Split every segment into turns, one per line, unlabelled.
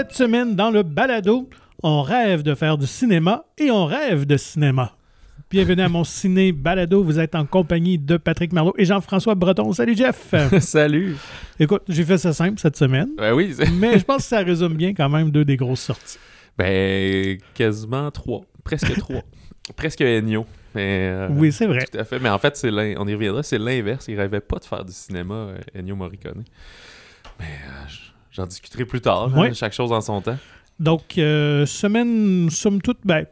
Cette semaine, dans le balado, on rêve de faire du cinéma et on rêve de cinéma. Bienvenue à mon ciné balado. Vous êtes en compagnie de Patrick Marlot et Jean-François Breton. Salut Jeff.
Salut.
Écoute, j'ai fait ça simple cette semaine.
Ben oui.
mais je pense que ça résume bien quand même deux des grosses sorties.
Ben, quasiment trois. Presque trois. Presque Ennio. Mais, euh,
oui, c'est vrai.
Tout à fait. Mais en fait, c'est on y reviendra, c'est l'inverse. Il rêvait pas de faire du cinéma, euh, Ennio Morricone. Mais euh, j'en discuterai plus tard. Hein, chaque chose en son temps.
Donc, semaine, somme toute, ben,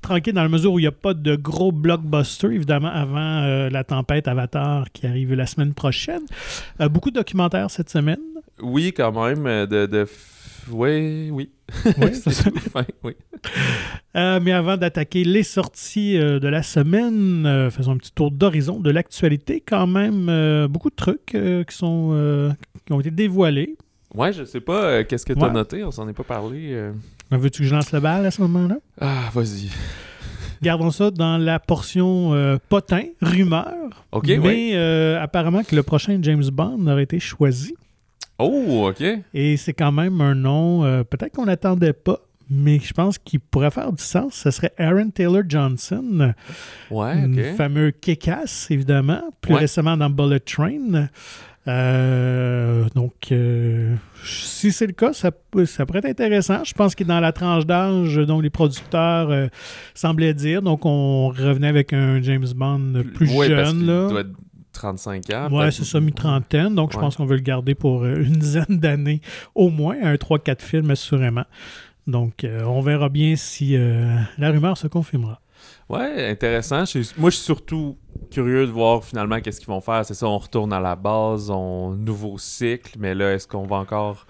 tranquille dans la mesure où il n'y a pas de gros blockbuster, évidemment, avant la tempête Avatar qui arrive la semaine prochaine. beaucoup de documentaires cette semaine.
Oui, quand même. De, de oui, oui.
Oui, c'est ça.
oui.
Euh, mais avant d'attaquer les sorties euh, de la semaine, euh, faisons un petit tour d'horizon de l'actualité. Quand même, beaucoup de trucs qui, sont, qui ont été dévoilés.
Ouais, je sais pas, qu'est-ce que tu as noté? On s'en est pas parlé.
Veux-tu que je lance le bal à ce moment-là?
Ah, vas-y.
Gardons ça dans la portion potin, rumeur.
OK,
Mais apparemment que le prochain James Bond aurait été choisi.
Oh, OK.
Et c'est quand même un nom, euh, peut-être qu'on n'attendait pas, mais je pense qu'il pourrait faire du sens. Ce serait Aaron Taylor Johnson.
Ouais, OK.
fameux kick évidemment. Plus récemment dans Bullet Train. Euh, donc, euh, si c'est le cas, ça, ça, pourrait être intéressant. Je pense qu'il est dans la tranche d'âge dont les producteurs semblaient dire. Donc, on revenait avec un James Bond plus jeune. là.
35 ans.
Ouais, c'est ça, mi-trentaine. Donc, je pense qu'on veut le garder pour euh, une dizaine d'années au moins, un 3-4 films, assurément. Donc, euh, on verra bien si euh, la rumeur se confirmera.
Ouais, intéressant. Moi, je suis surtout curieux de voir finalement qu'est-ce qu'ils vont faire. C'est ça, on retourne à la base, on nouveau cycle, mais là, est-ce qu'on va encore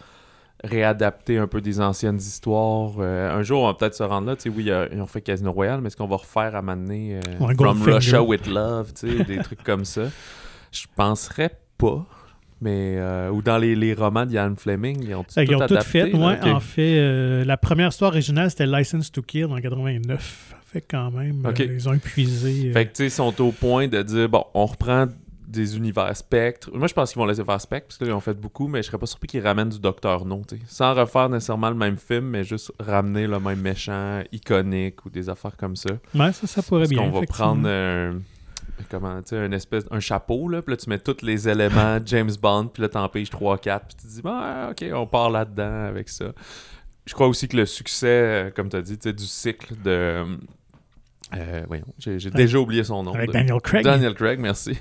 réadapter un peu des anciennes histoires? un jour, on va peut-être se rendre là. Tu sais, oui, ils ont fait Casino Royale, mais est-ce qu'on va refaire à m'amener From Russia with Love, tu sais, des trucs comme ça? Je penserais pas. Mais, euh, ou dans les, les romans d'Ian Fleming, ils ont tout,
ils
ont
tout fait. Ouais, En fait, euh, la première histoire originale, c'était License to Kill en 89. Fait quand même, euh, ils ont épuisé.
Fait que, tu sais, ils sont au point de dire, bon, on reprend des univers spectres. Moi, je pense qu'ils vont laisser faire Spectre, parce qu'ils ont fait beaucoup, mais je serais pas surpris qu'ils ramènent du Docteur No, sans refaire nécessairement le même film, mais juste ramener le même méchant iconique ou des affaires comme ça.
Ouais, ça, ça pourrait bien.
On va prendre comment, tu un espèce, un chapeau, là, puis là, tu mets tous les éléments James Bond, puis là, t'en piges 3-4, puis tu te dis, bah, ok, on part là-dedans avec ça. Je crois aussi que le succès, euh, comme tu as dit, du cycle de. Euh, voyons, j'ai déjà oublié son nom.
Daniel Craig.
Daniel Craig, merci.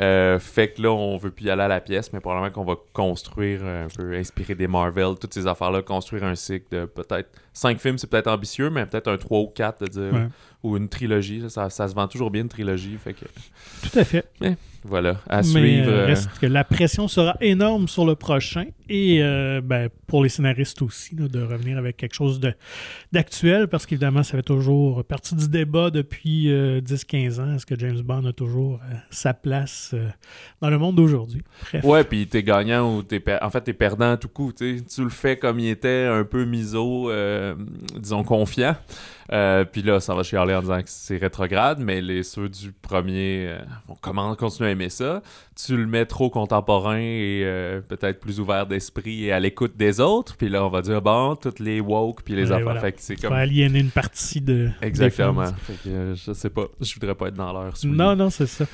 Euh, fait que là, on veut plus y aller à la pièce, mais probablement qu'on va construire un peu, inspirer des Marvel, toutes ces affaires-là, construire un cycle de peut-être 5 films, c'est peut-être ambitieux, mais peut-être un 3 ou 4 de dire ou une trilogie. Ça, ça, se vend toujours bien une trilogie. Fait que...
Tout à fait.
Mais voilà, à suivre.
Euh, reste que la pression sera énorme sur le prochain et euh, ben, pour les scénaristes aussi de revenir avec quelque chose d'actuel parce qu'évidemment, ça fait toujours partie du débat depuis 10-15 euh, ans. Est-ce que James Bond a toujours sa place dans le monde d'aujourd'hui?
Ouais, puis t'es gagnant ou t'es en fait t'es perdant à tout coup. Tu le fais comme il était, un peu miso, disons confiant. Euh, puis là, ça va chialer en disant que c'est rétrograde, mais les ceux du premier euh, vont comment continuer à aimer ça. Tu le mets trop contemporain et euh, peut-être plus ouvert d'esprit et à l'écoute des autres. Puis là, on va dire, bon, toutes les woke puis les affaires. Fait que c'est comme...
aliéner une partie de...
Exactement. Fait que, je sais pas. Je voudrais pas être dans leur
Non, non, c'est ça.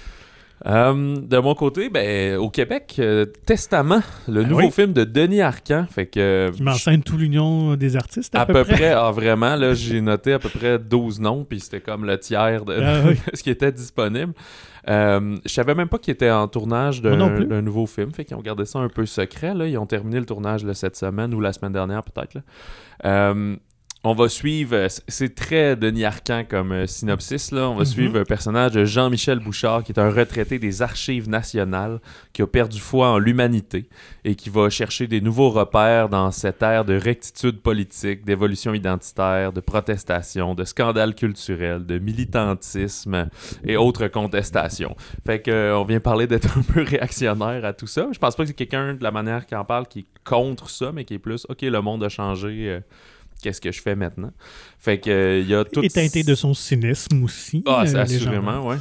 Euh, de mon côté, ben, au Québec, euh, Testament, le ben nouveau film de Denis Arcan. Fait que,
Qui m'enseigne tout l'union des artistes à,
à peu, près. Ah, vraiment, là, j'ai noté à peu près 12 noms, puis c'était comme le tiers de, ah ce qui était disponible. Euh, je savais même pas qu'il était en tournage d'un nouveau film, fait qu'ils ont gardé ça un peu secret. Là. Ils ont terminé le tournage cette semaine ou la semaine dernière peut-être. Euh, on va suivre, euh, c'est très Denis Arcand comme euh, synopsis, là. On va mhm. suivre un personnage de Jean-Michel Bouchard, qui est un retraité des archives nationales, qui a perdu foi en l'humanité et qui va chercher des nouveaux repères dans cette ère de rectitude politique, d'évolution identitaire, de protestation, de scandale culturel, de militantisme et autres contestations. Fait que, euh, on vient parler d'être un peu réactionnaire à tout ça. Je pense pas que c'est quelqu'un, de la manière qu'il en parle, qui est contre ça, mais qui est plus, OK, le monde a changé qu'est-ce que je fais maintenant. Fait que euh, il y a tout.
Et teinté de son cynisme aussi.
Ah, euh, assurément, oui.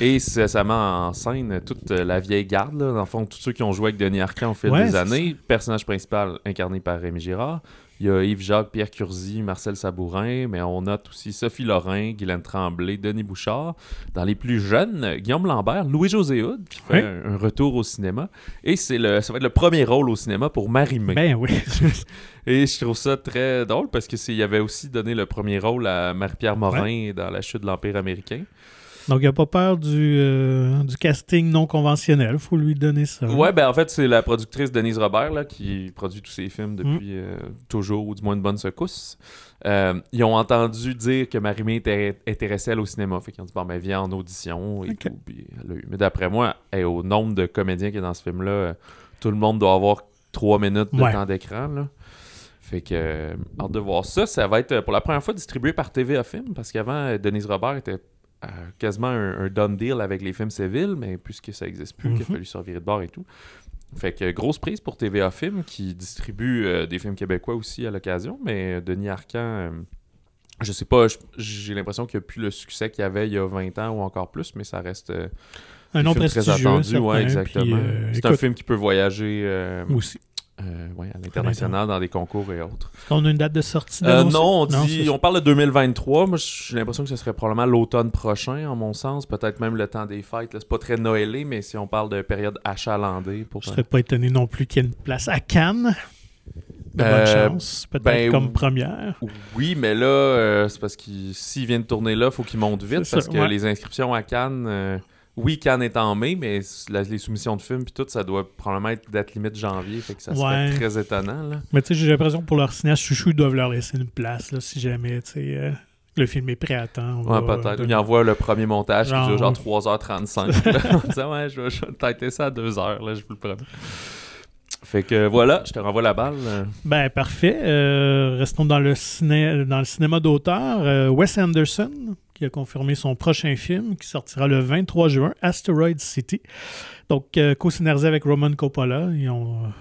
Et ça met en scène toute euh, la vieille garde, là. Dans le fond, tous ceux qui ont joué avec Denis Arcand au fil des années. Personnage principal incarné par Rémi Girard. Il y a Yves-Jacques, Pierre Curzi, Marcel Sabourin, mais on note aussi Sophie Lorrain, Guylaine Tremblay, Denis Bouchard. Dans les plus jeunes, Guillaume Lambert, Louis-José Houd, qui fait un, retour au cinéma. Et c'est le, ça va être le premier rôle au cinéma pour Marie-Mé.
Ben oui.
Et je trouve ça très drôle parce qu'il avait aussi donné le premier rôle à Marie-Pierre Morin dans La chute de l'Empire américain.
Donc, il n'a pas peur du, euh, du casting non conventionnel. Il faut lui donner ça.
Ouais, ben en fait, c'est la productrice Denise Robert là, qui produit tous ses films depuis mm. euh, toujours, ou du moins une bonne secousse. Euh, ils ont entendu dire que Marie-Mé était intéressée au cinéma. Fait qu'ils ont dit, bon, ben viens en audition et tout. Mais d'après moi, au nombre de comédiens qui est dans ce film-là, tout le monde doit avoir trois minutes de temps d'écran. Fait que, hâte de voir ça. Ça va être pour la première fois distribué par TVA Film, parce qu'avant, Denise Robert était quasiment un, done deal avec les films civils, mais puisque ça n'existe plus, il a mhm. fallu se de bord et tout. Fait que grosse prise pour TVA Film qui distribue euh, des films québécois aussi à l'occasion, mais Denis Arcan, euh, je sais pas, j'ai l'impression qu'il n'y a plus le succès qu'il y avait il y a 20 ans ou encore plus, mais ça reste euh,
un nom très attendu.
Ouais, exactement. C'est un film qui peut voyager aussi. Euh, à l'international, dans des concours et autres.
On a une date de sortie
euh, Non, on, dit, on parle de 2023. Moi, j'ai l'impression que ce serait probablement l'automne prochain, en mon sens. Peut-être même le temps des fêtes. C'est pas très noëlé, mais si on parle de période achalandée. Pour...
Je serais pas étonné non plus qu'il y ait une place à Cannes. De bonne euh, chance, peut-être ben, comme première.
Oui, mais là, c'est parce qu'il s'il vient de tourner là, il faut qu'il monte vite parce que les inscriptions à Cannes oui, Cannes est en mai, mais les soumissions de films puis tout, ça doit probablement être date limite janvier, fait que ça serait très étonnant. Là.
Mais tu sais, j'ai l'impression que pour leur cinéaste chouchou, ils doivent leur laisser une place, là, si jamais, tu sais, euh, le film est prêt à temps.
Ouais, peut-être. Ils envoient le premier montage qui dure genre 3h35. on dit, ouais, je vais, je ça à 2h, là, je vous le promets. Fait que voilà, je te renvoie la balle.
Ben parfait. Euh, restons dans le, ciné dans le cinéma d'auteur. Euh, Wes Anderson, qui a confirmé son prochain film qui sortira le 23 juin, Asteroid City. Donc, euh, co-scénarisé avec Roman Coppola. Ils ont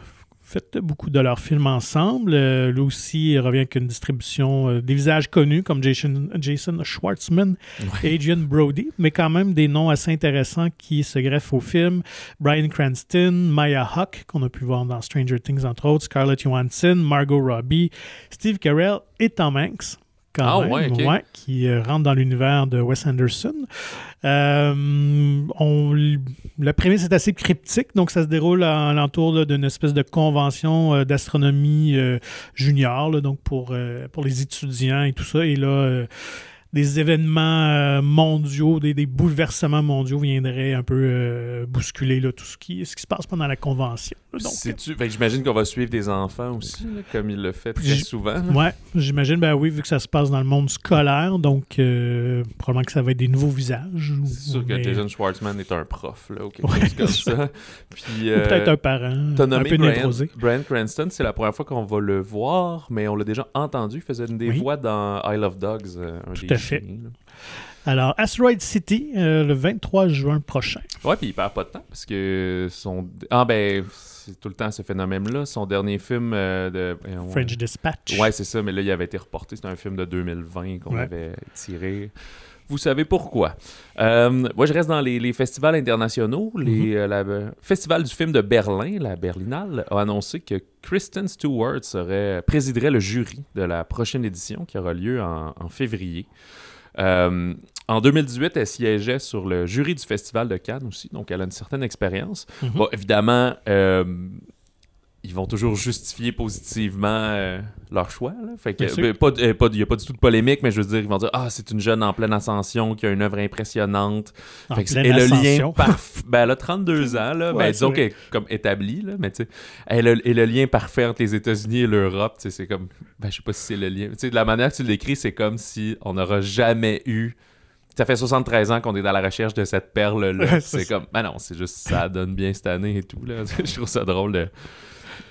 fait beaucoup de leurs films ensemble. Euh, lui aussi, il revient avec une distribution euh, des visages connus comme Jason, Jason Schwartzman et Adrian Brody, mais quand même des noms assez intéressants qui se greffent au film. Brian Cranston, Maya Hawke, qu'on a pu voir dans Stranger Things entre autres, Scarlett Johansson, Margot Robbie, Steve Carell et Tom Hanks quand ah, même, ouais, qui euh, rentre dans l'univers de Wes Anderson. Euh, on, la prémisse est assez cryptique, donc ça se déroule à, l'entour d'une espèce de convention euh, d'astronomie junior, donc pour, pour les étudiants et tout ça. Et là, des événements euh, mondiaux, des, bouleversements mondiaux viendraient un peu euh, bousculer là, tout ce qui, ce qui se passe pendant la convention.
J'imagine qu'on va suivre des enfants aussi, comme il le fait très souvent.
Oui, j'imagine, ben oui, vu que ça se passe dans le monde scolaire, donc euh, probablement que ça va être des nouveaux visages.
C'est sûr que Jason Schwartzman est un prof, là, ou quelque chose comme ça.
peut-être un parent, un peu
Brian, Brian Cranston, c'est la première fois qu'on va le voir, mais on l'a déjà entendu, il faisait une des voix dans I Love Dogs, un
Tout fait. Alors, Asteroid City, euh, le 23 juin prochain.
Ouais, puis il perd pas de temps parce que son. Ah, ben, c'est tout le temps ce phénomène-là. Son dernier film euh, de.
French Dispatch.
Ouais, c'est ça, mais là, il avait été reporté. C'était un film de 2020 qu'on avait tiré. Vous savez pourquoi. Euh, moi, je reste dans les, festivals internationaux. Les, mm-hmm. le Festival du film de Berlin, la Berlinale, a annoncé que Kristen Stewart serait, présiderait le jury de la prochaine édition qui aura lieu en, en février. Euh, en 2018, elle siégeait sur le jury du Festival de Cannes aussi, donc elle a une certaine expérience. Mhm. Bon, évidemment, euh, ils vont toujours justifier positivement euh, leur choix. Fait que, ben, pas, il n'y a pas du tout de polémique, mais je veux dire, ils vont dire Ah, c'est une jeune en pleine ascension qui a une œuvre impressionnante.
et le lien
parfait. ben, elle a 32 ans, là, ben, disons qu'elle est comme établie, là, mais elle a, et le lien parfait entre les États-Unis et l'Europe, c'est comme. Ben, je sais pas si c'est le lien. sais de la manière que tu l'écris, c'est comme si on n'aura jamais eu. Ça fait 73 ans qu'on est dans la recherche de cette perle-là. c'est comme, ben non, c'est juste ça donne bien cette année et tout. Là. je trouve ça drôle de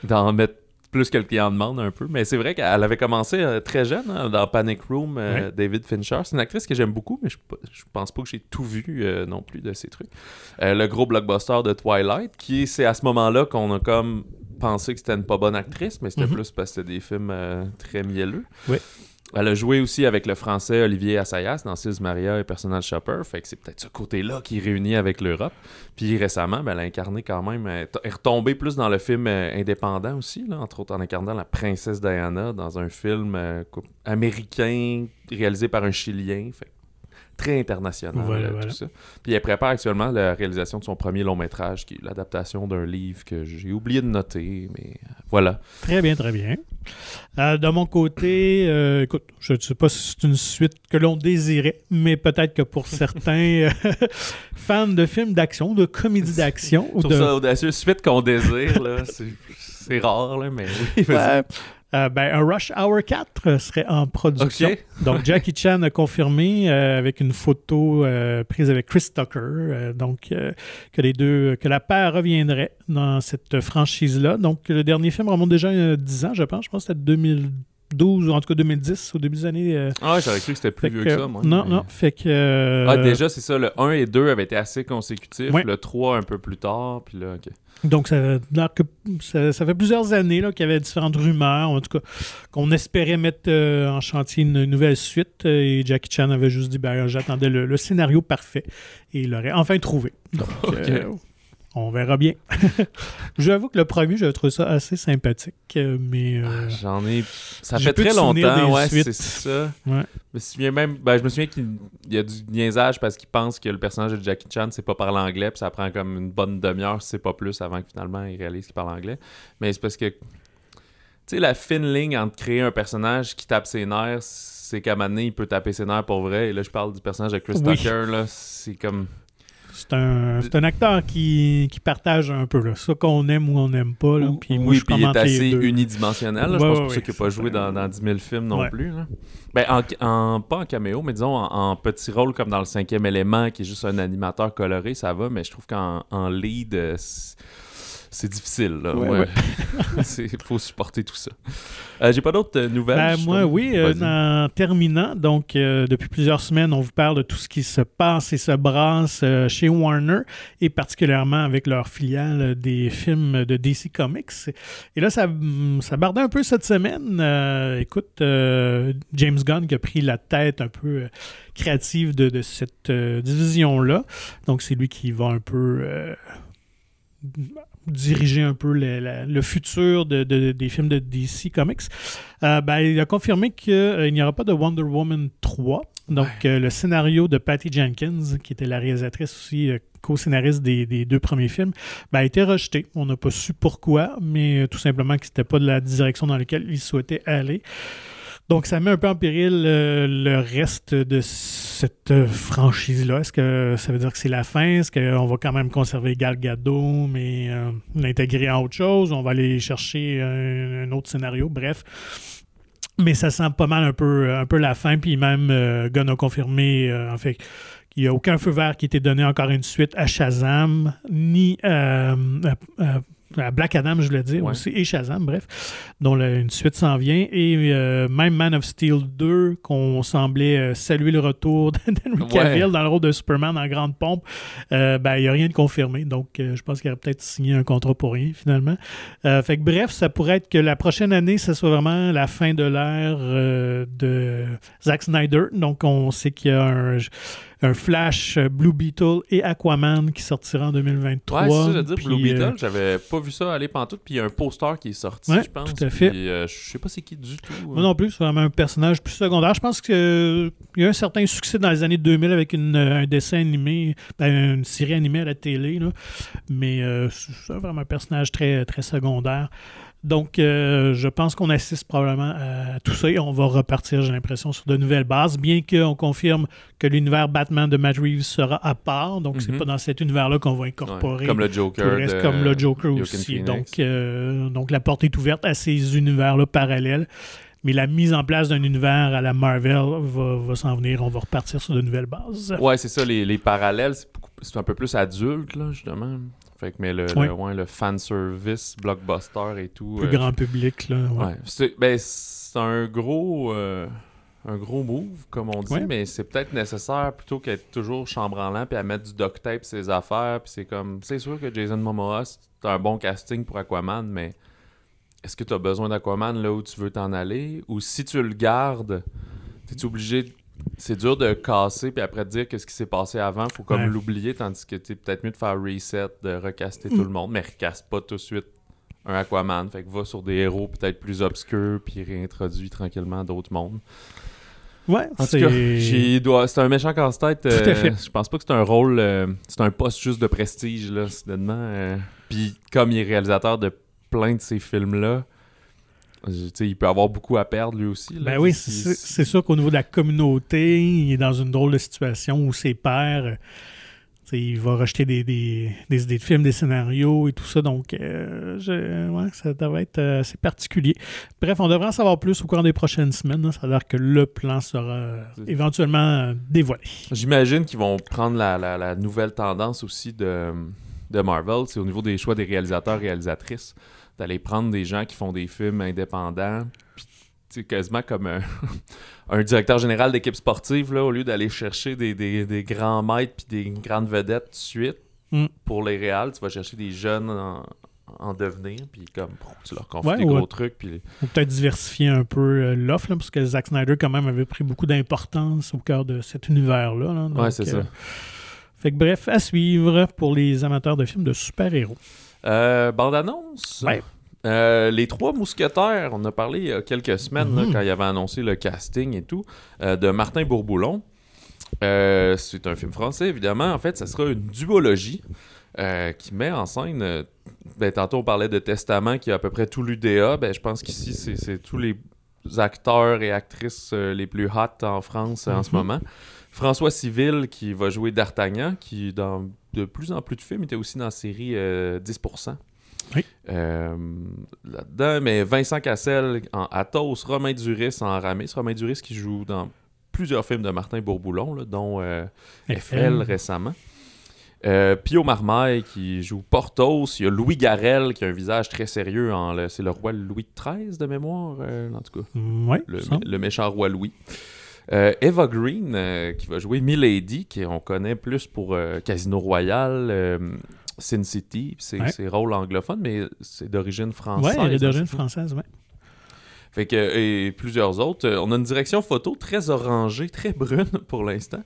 d'en mettre plus que le client demande un peu. Mais c'est vrai qu'elle avait commencé euh, très jeune hein, dans Panic Room, euh, David Fincher. C'est une actrice que j'aime beaucoup, mais je, je pense pas que j'ai tout vu euh, non plus de ses trucs. le gros blockbuster de Twilight, qui c'est à ce moment-là qu'on a comme pensé que c'était une pas bonne actrice, mais c'était mhm. plus parce que c'était des films très mielleux.
Oui.
Elle a joué aussi avec le français Olivier Assayas dans Sils Maria et Personal Shopper. Fait que c'est peut-être ce côté-là qui réunit avec l'Europe. Puis récemment, ben, elle a incarné quand même. Elle est retombée plus dans le film euh, indépendant aussi, là, entre autres en incarnant la princesse Diana dans un film euh, américain réalisé par un Chilien. Fait très international, euh, tout ça. Puis elle prépare actuellement la réalisation de son premier long métrage, qui est l'adaptation d'un livre que j'ai oublié de noter, mais euh, voilà.
Très bien, très bien. Euh, de mon côté, écoute, je ne sais pas si c'est une suite que l'on désirait, mais peut-être que pour certains fans de films d'action, de comédies d'action...
ou de... ça audacieux, suite qu'on désire, là, c'est rare, là, mais oui,
euh, ben, un Rush Hour 4 serait en production. donc, Jackie Chan a confirmé euh, avec une photo euh, prise avec Chris Tucker, donc que les deux, que la paire reviendrait dans cette franchise-là. Donc, le dernier film remonte déjà à 10 ans, je pense. Je pense que c'était 2012 ou en tout cas 2010, au début des années.
Ah ouais, j'aurais cru que c'était plus vieux que, ça, moi.
Non, non, fait que.
Ah, déjà, c'est ça, le 1 et 2 avaient été assez consécutifs, le 3 un peu plus tard, puis là, ok.
Donc, ça, ça, fait plusieurs années qu'il y avait différentes rumeurs, en tout cas, qu'on espérait mettre euh, en chantier une nouvelle suite. Euh, et Jackie Chan avait juste dit ben, j'attendais le, scénario parfait. Et il l'aurait enfin trouvé. Donc, euh, on verra bien. J'avoue que le premier, je trouve ça assez sympathique, mais...
Ah, j'en ai... Ça fait très longtemps, ouais, c'est ça. Ouais. Je me souviens même... Ben, je me souviens qu'il y a du niaisage parce qu'il pense que le personnage de Jackie Chan c'est pas parler anglais, puis ça prend comme une bonne demi-heure, c'est pas plus, avant que finalement il réalise qu'il parle anglais. Mais c'est parce que... Tu sais, la fine ligne entre créer un personnage qui tape ses nerfs, c'est qu'à un moment donné, il peut taper ses nerfs pour vrai. Et là, je parle du personnage de Chris Tucker, là, c'est comme...
C'est un, un, acteur qui, qui, partage un peu, là, ça qu'on aime ou on n'aime pas. Là, puis
oui, puis il est assez unidimensionnel. je pense pour ça qu'il n'a pas joué dans, dans 10 000 films non plus. Ben, en, pas en caméo, mais disons en, petit rôle comme dans le cinquième élément, qui est juste un animateur coloré, ça va, mais je trouve qu'en lead, euh, c'est difficile. Là. Ouais, Il faut supporter tout ça. Euh, j'ai pas d'autres euh, nouvelles.
Ben, moi, oui. Euh, en terminant, donc, depuis plusieurs semaines, on vous parle de tout ce qui se passe et se brasse chez Warner et particulièrement avec leur filiale des films de DC Comics. Et là, ça, ça bardait un peu cette semaine. écoute, James Gunn qui a pris la tête un peu créative de, de cette division-là. Donc, c'est lui qui va un peu diriger un peu le, futur de, des films de DC Comics, euh, ben, il a confirmé qu'il euh, n'y aura pas de Wonder Woman 3. Donc, euh, le scénario de Patty Jenkins, qui était la réalisatrice aussi, co-scénariste des, deux premiers films, ben, a été rejeté. On n'a pas su pourquoi, mais tout simplement que ce n'était pas de la direction dans laquelle il souhaitait aller. Donc, ça met un peu en péril euh, le reste de cette euh, franchise-là. Est-ce que ça veut dire que c'est la fin? Est-ce qu'on va quand même conserver Gal Gadot, mais euh, l'intégrer en autre chose? On va aller chercher un, autre scénario? Bref. Mais ça sent pas mal un peu, la fin. Puis même, Gunn a confirmé, en fait, qu'il n'y a aucun feu vert qui été donné encore une suite à Shazam, ni à Black Adam, je voulais dire aussi, et Shazam, bref, dont une suite s'en vient. Et euh, même Man of Steel 2, qu'on semblait euh, saluer le retour d'Henry Cavill dans le rôle de Superman en grande pompe, euh, ben, il n'y a rien de confirmé. Donc, je pense qu'il aurait peut-être signé un contrat pour rien, finalement. fait que, bref, ça pourrait être que la prochaine année, ce soit vraiment la fin de l'ère de Zack Snyder. Donc, on sait qu'il y a un un Flash, euh, Blue Beetle et Aquaman qui sortira en 2023. Ouais,
c'est ça, je dire, Blue Beetle, euh, j'avais pas vu ça aller pantoute, puis il y a un poster qui est sorti, je pense.
tout à fait.
Euh, je sais pas c'est qui du tout.
Moi non plus, c'est vraiment un personnage plus secondaire. Je pense qu'il y a un certain succès dans les années 2000 avec un dessin animé, ben, une série animée à la télé, là. mais c'est vraiment un personnage très, très secondaire. Donc, euh, je pense qu'on assiste probablement à tout ça et on va repartir, j'ai l'impression, sur de nouvelles bases, bien qu'on confirme que l'univers Batman de Matt Reeves sera à part. Donc, c'est mhm. pas dans cet univers-là qu'on va incorporer.
comme le Joker.
comme le Joker aussi. Donc, euh, donc, la porte est ouverte à ces univers-là parallèles. Mais la mise en place d'un univers à la Marvel va, s'en venir. On va repartir sur de nouvelles bases.
Ouais, c'est ça. Les, les parallèles, c'est un peu plus adulte, là, justement. Fait que, mais le, ouais. le, fan service, blockbuster et tout.
Plus euh, grand public, là.
Ouais. C'est, ben, c'est un gros. Euh, un gros move, comme on dit, mais c'est peut-être nécessaire plutôt qu'être toujours chambranlant puis à mettre du duct tape ses affaires. Puis c'est comme. C'est sûr que Jason Momoa, c'est un bon casting pour Aquaman, mais est-ce que tu as besoin d'Aquaman là où tu veux t'en aller? Ou si tu le gardes T'es obligé c'est dur de casser puis après de dire qu'est-ce qui s'est passé avant. Faut comme l'oublier, tandis que c'est peut-être mieux de faire reset, de recaster tout le monde, mais recaste pas tout de suite un Aquaman. Fait que va sur des héros peut-être plus obscurs puis réintroduit tranquillement d'autres mondes.
Ouais,
c'est un méchant casse-tête. Euh, je pense pas que c'est un rôle, euh, c'est un poste juste de prestige là, soudainement. Euh. puis comme il est réalisateur de plein de ces films là, il peut avoir beaucoup à perdre lui aussi.
ben oui, c'est sûr qu'au niveau de la communauté, il est dans une drôle de situation où ses pères, il va rejeter des, des, idées de films, des scénarios et tout ça. Donc, euh, ça devrait être euh, assez particulier. Bref, on devrait en savoir plus au cours des prochaines semaines. Ça a l'air que le plan sera éventuellement dévoilé.
J'imagine qu'ils vont prendre la, nouvelle tendance aussi de, de Marvel, c'est au niveau des choix des réalisateurs réalisatrices d'aller prendre des gens qui font des films indépendants, puis quasiment comme un, directeur général d'équipe sportive, là, au lieu d'aller chercher des, grands maîtres puis des grandes vedettes tout de suite mm. pour les réals, tu vas chercher des jeunes en, devenir, puis comme tu leur confies des gros trucs. Puis...
Ou peut-être diversifier un peu euh, l'offre, parce que Zack Snyder, quand même, avait pris beaucoup d'importance au cœur de cet univers-là. Là,
ouais, c'est ça. Euh,
fait que bref, à suivre pour les amateurs de films de super-héros.
Euh, bande-annonce? Euh, les trois mousquetaires, on a parlé il y a quelques semaines mhm. quand il avait annoncé le casting et tout, euh, de Martin Bourboulon. c'est un film français, évidemment. En fait, ça sera une duologie qui met en scène. Ben, tantôt, on parlait de Testament qui a à peu près tout l'UDA. Ben, je pense qu'ici, c'est tous les acteurs et actrices les plus hot en France en ce mhm. moment. François Civil qui va jouer D'Artagnan, qui dans de plus en plus de films était aussi dans la série 10%. Euh,
oui.
Euh, là-dedans, mais Vincent Cassel en Athos, Romain Duris en Aramis. Romain Duris qui joue dans plusieurs films de Martin Bourboulon, dont euh, FL récemment. Pio Marmaille qui joue Portos. Il y a Louis Garel qui a un visage très sérieux. En c'est le roi Louis XIII de mémoire, en tout cas.
Oui,
le, méchant roi Louis. Euh, Eva Green, euh, qui va jouer Milady, qu'on connaît plus pour euh, Casino Royale, Sin City, ses, rôles anglophones, mais c'est d'origine française.
Oui, elle est d'origine française, oui.
Fait que, et plusieurs autres. On a une direction photo très orangée, très brune pour l'instant.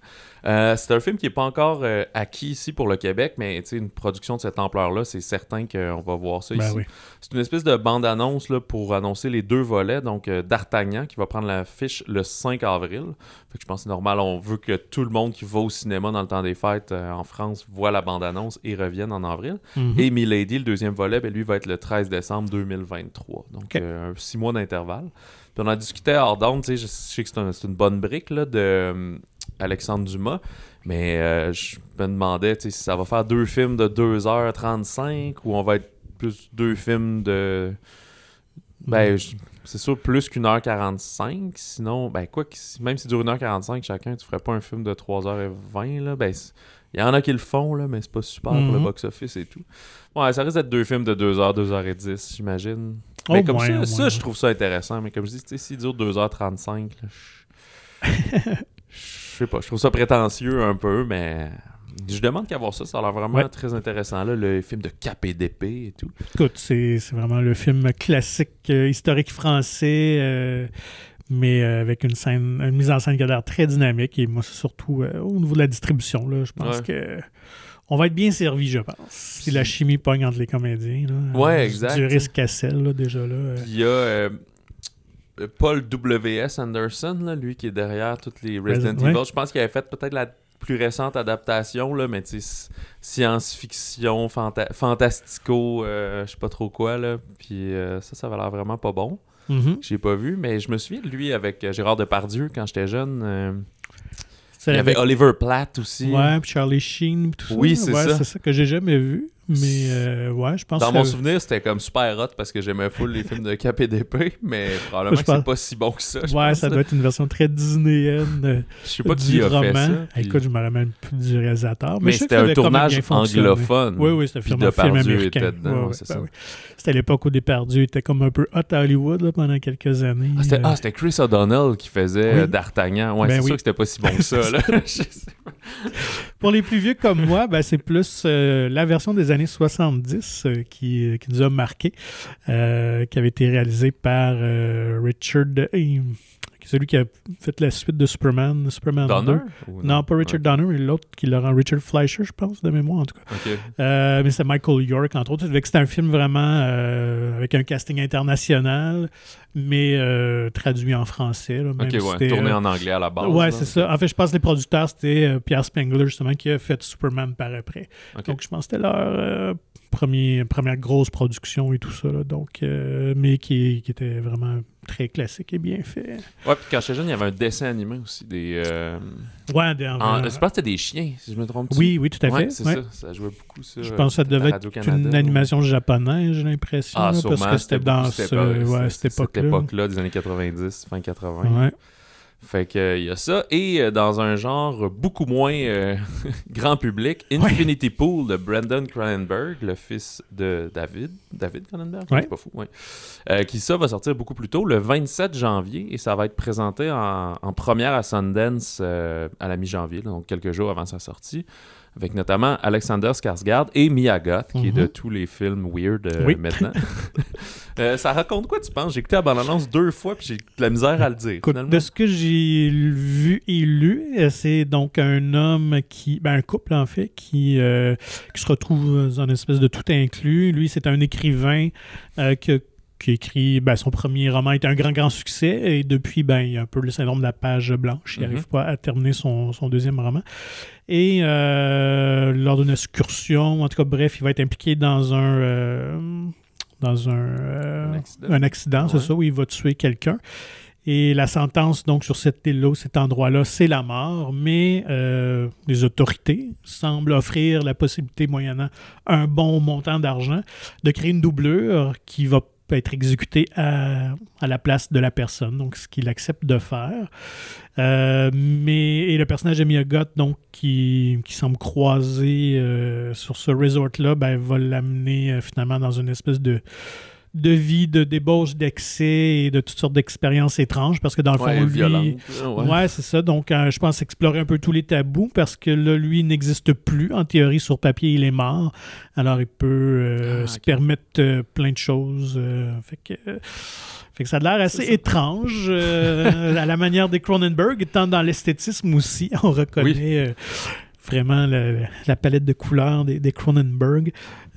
Euh, c'est un film qui n'est pas encore euh, acquis ici pour le Québec, mais une production de cette ampleur-là, c'est certain qu'on va voir ça
ben
ici. C'est une espèce de bande-annonce pour annoncer les deux volets. Donc, euh, D'Artagnan qui va prendre la fiche le 5 avril. Fait que je pense que c'est normal, on veut que tout le monde qui va au cinéma dans le temps des fêtes en France voit la bande-annonce et revienne en avril.
Mhm.
Et Milady, le deuxième volet, ben, lui va être le 13 décembre 2023. Donc, six mois d'intervalle. Puis on a discuté hors d'onde, je sais que c'est une bonne brique là, de Alexandre Dumas. Mais euh, je me demandais si ça va faire deux films de 2h35 ou on va être plus deux films de. Ben, c'est sûr, plus qu'une heure 45. Sinon, ben, quoi, même si dure une heure 45 chacun, tu ferais pas un film de 3h20. Là, ben, il y en a qui le font, là, mais c'est pas super pour le mhm. box-office et tout. Ouais, ça risque d'être deux films de 2h, 2h10, j'imagine. Mais comme ça, ça je trouve ça intéressant. Mais comme je dis, s'il dure 2h35, là, je sais pas, je trouve ça prétentieux un peu, mais je demande qu'à voir ça. Ça a l'air vraiment très intéressant, là, le film de cap et d'épée et tout.
Écoute, c'est vraiment le film classique, euh, historique français, euh, mais euh, avec une scène, une mise en scène qui a l'air très dynamique. Et moi, c'est surtout au niveau de la distribution, là, je pense que on va être bien servi, je pense. Si la chimie pogne entre les comédiens. Là,
ouais, exact.
Du risque Cassel, là, déjà là.
Il y a Paul W.S. Anderson, lui qui est derrière toutes les Resident Evil. Je pense qu'il avait fait peut-être la plus récente adaptation, là, mais science-fiction, fantastico, euh, je sais pas trop quoi. Là. Puis euh, ça, ça va l'air vraiment pas bon.
Mm-hmm.
J'ai pas vu, mais je me souviens de lui avec euh, Gérard Depardieu quand j'étais jeune. Il y avait Oliver Platt aussi.
Ouais, puis Charlie Sheen. Tout
oui, c'est
ça. C'est ça que j'ai jamais vu. Mais euh, ouais, je pense
Dans mon souvenir, c'était comme super hot parce que j'aimais full les films de Cap et d'épée, mais probablement que c'est pas si bon que ça.
ouais, ça doit être une version très disneyenne.
Je sais pas qui a fait ça.
Écoute, je me rappelle plus du réalisateur.
Mais, c'était un tournage anglophone.
Oui, oui, c'était un film américain.
Dedans, c'est ça.
C'était à l'époque où Depardieu était comme un peu hot à Hollywood là, pendant quelques années.
Ah, ah, c'était Chris O'Donnell qui faisait D'Artagnan. Ouais, ben c'est sûr que c'était pas si bon que ça. Là.
Pour les plus vieux comme moi, ben, c'est plus euh, la version des années 70 euh, qui, qui, nous a marqué, euh, qui avait été réalisée par Richard. Celui qui a fait la suite de Superman, Superman
Donner,
2. Non, pas Richard Donner, mais l'autre qui l'a rend Richard Fleischer, je pense, de mémoire en tout cas. Euh, mais c'est Michael York, entre autres. C'était un film vraiment euh, avec un casting international, mais euh, traduit en français. Là,
même ouais, tourné en anglais à la base.
Ouais, c'est ça. En fait, je pense que les producteurs, c'était Pierre Spengler, justement, qui a fait Superman par après. Donc, je pense que c'était leur premier, première grosse production et tout ça. donc, mais qui, qui était vraiment très classique et bien fait.
Ouais, puis quand j'étais jeune, il y avait un dessin animé aussi. Des, euh...
Ouais, des, en,
je pense que c'était des chiens, si je me trompe.
Oui, oui, tout à fait.
c'est ça. Ça jouait beaucoup, ça.
Je pense que ça devait être une animation japonaise, j'ai l'impression.
Ah,
parce que c'était dans ce, ouais, cette époque-là.
Cette époque-là, des années 90, fin 80. Ouais. Fait que il y a ça. Et euh, dans un genre beaucoup moins euh, grand public, Infinity Pool de Brandon Cronenberg, le fils de David. David Cronenberg?
Ouais.
pas fou, ouais. Euh, qui ça va sortir beaucoup plus tôt, le 27 janvier, et ça va être présenté en, en première à Sundance à la mi-janvier, donc quelques jours avant sa sortie avec notamment Alexander Skarsgård et Mia Goth, qui est de mhm. tous les films weird euh, maintenant. Euh, ça raconte quoi, tu penses? J'ai écouté la bande-annonce deux fois, puis j'ai de la misère à le dire.
de ce que j'ai vu et lu, euh, c'est donc un homme qui... Ben, un couple, en fait, qui, qui se retrouve dans une espèce de tout inclus. Lui, c'est un écrivain qui qui écrit ben, son premier roman est un grand, grand succès. Et depuis, ben, il y a un peu le syndrome de la page blanche. Il n'arrive mhm. pas à terminer son, son, deuxième roman. Et euh, lors d'une excursion, en tout cas, bref, il va être impliqué dans un. Euh, dans un, euh, un accident, c'est ça, où il va tuer quelqu'un. Et la sentence, donc, sur cette île-là, cet endroit-là, c'est la mort, mais les autorités semblent offrir la possibilité, moyennant un bon montant d'argent, de créer une doublure qui va peut être exécuté à, la place de la personne, donc ce qu'il accepte de faire. Euh, mais, et le personnage de Miyagot, donc, qui, qui semble croiser euh, sur ce resort-là, ben, va l'amener euh, finalement dans une espèce de de vie, de débauche, d'excès et de toutes sortes d'expériences étranges parce que dans le fond, lui. Ouais, c'est ça. Donc, euh, je pense explorer un peu tous les tabous parce que là, lui, n'existe plus. En théorie, sur papier, il est mort. Alors, il peut euh, ah, se permettre euh, plein de choses. fait que. Fait que ça a l'air assez étrange à la manière des Cronenberg, tant dans l'esthétisme aussi, on reconnaît vraiment la, palette de couleurs des, des Cronenberg.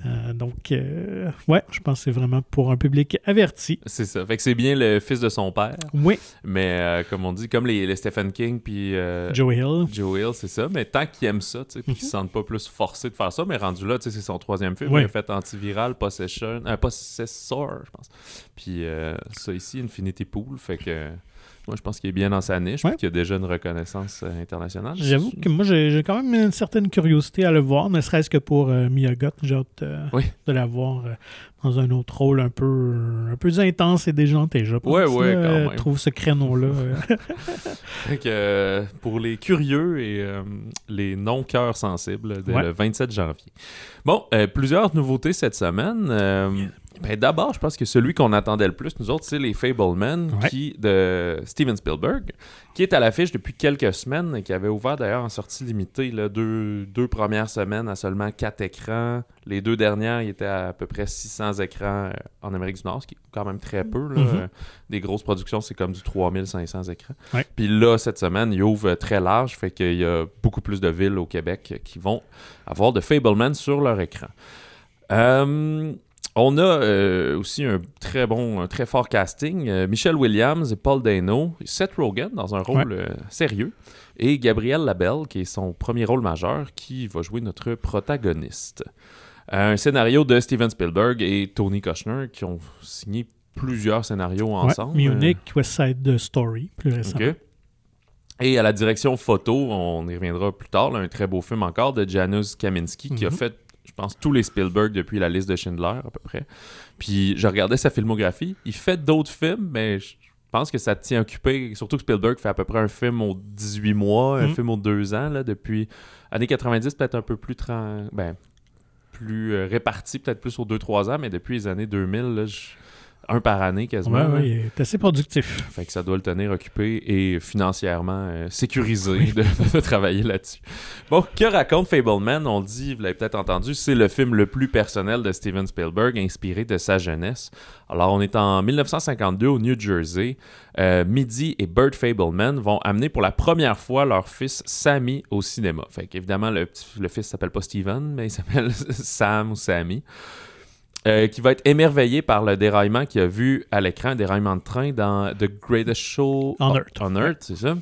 Euh, donc, euh, ouais, je pense que c'est vraiment pour un public averti.
C'est ça. Fait que c'est bien le fils de son père.
Oui.
Mais euh, comme on dit, comme les, Stephen King puis.
Joe Hill.
Joe Hill, c'est ça. Mais tant qu'il aime ça, tu sais, puis qu'il ne se sent pas plus forcé de faire ça, mais rendu là, tu sais, c'est son troisième film. Il a fait Antiviral, Possession, Possessor, je pense. Puis ça ici, Infinity Pool. Fait que. Moi, je pense qu'il est bien dans sa niche et qu'il a déjà une reconnaissance euh, internationale.
J'avoue que moi, j'ai quand même une certaine curiosité à le voir, ne serait-ce que pour euh, Miyagot. J'ai hâte euh, de la voir dans un autre rôle un peu, un peu intense et déjanté, je pense.
Oui, oui, quand même.
trouve ce créneau-là.
pour les curieux et les non-cœurs sensibles, dès le 27 janvier. Bon, plusieurs nouveautés cette semaine. Ben, D'abord, je pense que celui qu'on attendait le plus, nous autres, c'est les Fablemen qui, de Steven Spielberg, qui est à l'affiche depuis quelques semaines et qui avait ouvert d'ailleurs en sortie limitée là, deux, deux, premières semaines à seulement quatre écrans. Les deux dernières, il était à, peu près 600 écrans euh, en Amérique du Nord, ce qui est quand même très peu. Là. Mm-hmm. Des grosses productions, c'est comme du 3500 écrans. Puis là, cette semaine, il ouvre très large, fait qu'il y a beaucoup plus de villes au Québec qui vont avoir de Fablemen sur leur écran. Euh, on a euh, aussi un très bon, un très fort casting. Euh, Michelle Williams et Paul Dano, Seth Rogen dans un rôle euh, sérieux, et Gabrielle Labelle, qui est son premier rôle majeur, qui va jouer notre protagoniste. un scénario de Steven Spielberg et Tony Kushner, qui ont signé plusieurs scénarios ensemble.
Munich, West Side Story, plus récemment.
Et à la direction photo, on y reviendra plus tard, un très beau film encore de Janusz Kaminski, qui a mhm. fait je pense, tous les Spielberg depuis la liste de Schindler, à peu près. Puis je regardais sa filmographie. Il fait d'autres films, mais je pense que ça tient occupé. Surtout que Spielberg fait à peu près un film aux 18 mois, un mm. film aux 2 ans, là, depuis années 90, peut-être un peu plus, ben, plus euh, réparti, peut-être plus aux 2-3 ans, mais depuis les années 2000, là, un par année quasiment.
Oui, il est assez productif.
Fait que ça doit le tenir occupé et financièrement euh, sécurisé de, travailler là-dessus. Bon, que raconte Fableman? On le dit, vous l'avez peut-être entendu, c'est le film le plus personnel de Steven Spielberg, inspiré de sa jeunesse. Alors, on est en 1952 au New Jersey. Euh, Midi et Bert Fableman vont amener pour la première fois leur fils Sammy au cinéma. Fait qu'évidemment, le, le fils s'appelle pas Steven, mais il s'appelle Sam ou Sammy. Euh, qui va être émerveillé par le déraillement qu'il a vu à l'écran, déraillement de train dans The Greatest Show
on Earth.
On Earth, c'est ça.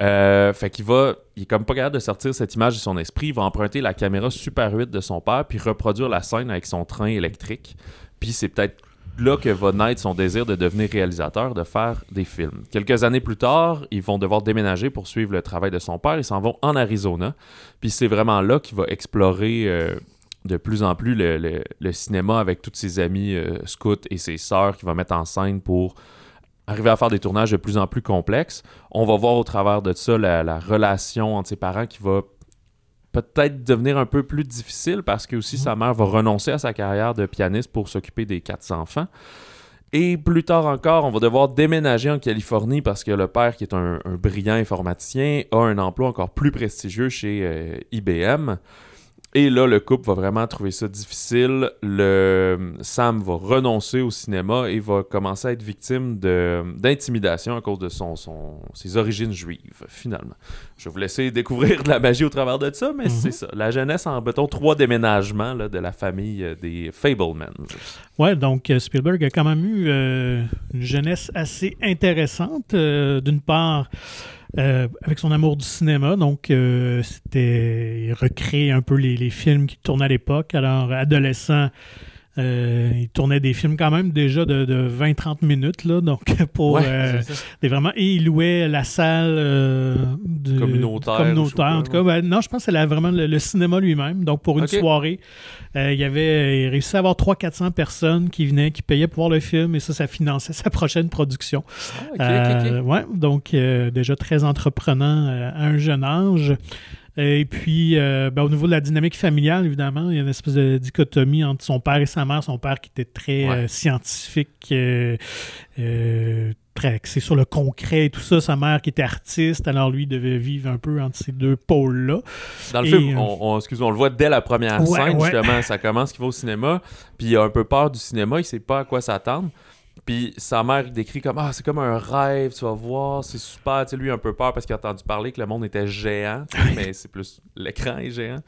Euh, fait qu'il va, il est comme pas capable de sortir cette image de son esprit. Il va emprunter la caméra Super 8 de son père, puis reproduire la scène avec son train électrique. Puis c'est peut-être là que va naître son désir de devenir réalisateur, de faire des films. Quelques années plus tard, ils vont devoir déménager pour suivre le travail de son père. Ils s'en vont en Arizona. Puis c'est vraiment là qu'il va explorer euh, de plus en plus le, cinéma avec tous ses amis euh, scouts et ses sœurs qu'il va mettre en scène pour arriver à faire des tournages de plus en plus complexes. On va voir au travers de ça la, relation entre ses parents qui va peut-être devenir un peu plus difficile parce que aussi sa mère va renoncer à sa carrière de pianiste pour s'occuper des quatre enfants. Et plus tard encore, on va devoir déménager en Californie parce que le père, qui est un, brillant informaticien, a un emploi encore plus prestigieux chez euh, IBM. Et là, le couple va vraiment trouver ça difficile. Le Sam va renoncer au cinéma et va commencer à être victime d'intimidation à cause de son, son, ses origines juives, finalement. Je vais vous laisser découvrir de la magie au travers de ça, mais c'est mhm. ça. La jeunesse en, mettons, trois déménagements là, de la famille euh, des Fablemans.
Ouais, donc euh, Spielberg a quand même eu euh, une jeunesse assez intéressante. D'une part, euh, avec son amour du cinéma. Donc, euh, c'était. Il recrée un peu les, les films qui tournaient à l'époque. Alors, adolescent, euh, il tournait des films quand même déjà de, 20-30 minutes, là, donc pour euh, vraiment et il louait la salle euh, de,
communautaire.
en tout cas, ben, non, je pense que c'est vraiment le, cinéma lui-même. Donc pour une soirée, il y avait il réussi à avoir 300-400 personnes qui venaient, qui payaient pour voir le film et ça, ça finançait sa prochaine production. Ah, ouais, donc déjà très entreprenant à un jeune âge. Et puis, euh, ben, au niveau de la dynamique familiale, évidemment, il y a une espèce de dichotomie entre son père et sa mère. Son père qui était très euh, scientifique, euh, très axé sur le concret et tout ça. Sa mère qui était artiste, alors lui devait vivre un peu entre ces deux pôles-là.
Dans le film, on, on le voit dès la première scène, justement. Ça commence qu'il va au cinéma, puis il a un peu peur du cinéma, il sait pas à quoi s'attendre. Puis sa mère il décrit comme Ah, c'est comme un rêve, tu vas voir, c'est super. Tu sais, lui, un peu peur parce qu'il a entendu parler que le monde était géant, mais c'est plus l'écran est géant.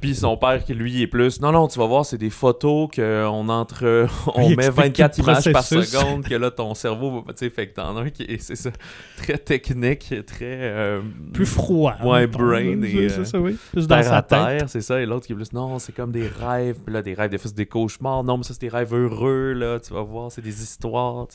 Puis son père qui lui est plus Non, non, tu vas voir, c'est des photos qu'on entre. On met 24 images par seconde, que là, ton cerveau Tu sais, fait que t'en as un qui est, c'est ça, très technique, très. Euh,
plus froid.
Ouais, brain.
C'est euh, ça, oui.
Plus dans sa terre, c'est ça. Et l'autre qui est plus Non, c'est comme des rêves. Puis là, des rêves, des fois, c'est des cauchemars. Non, mais ça, c'est des rêves heureux, là. Tu vas voir, c'est des histoire.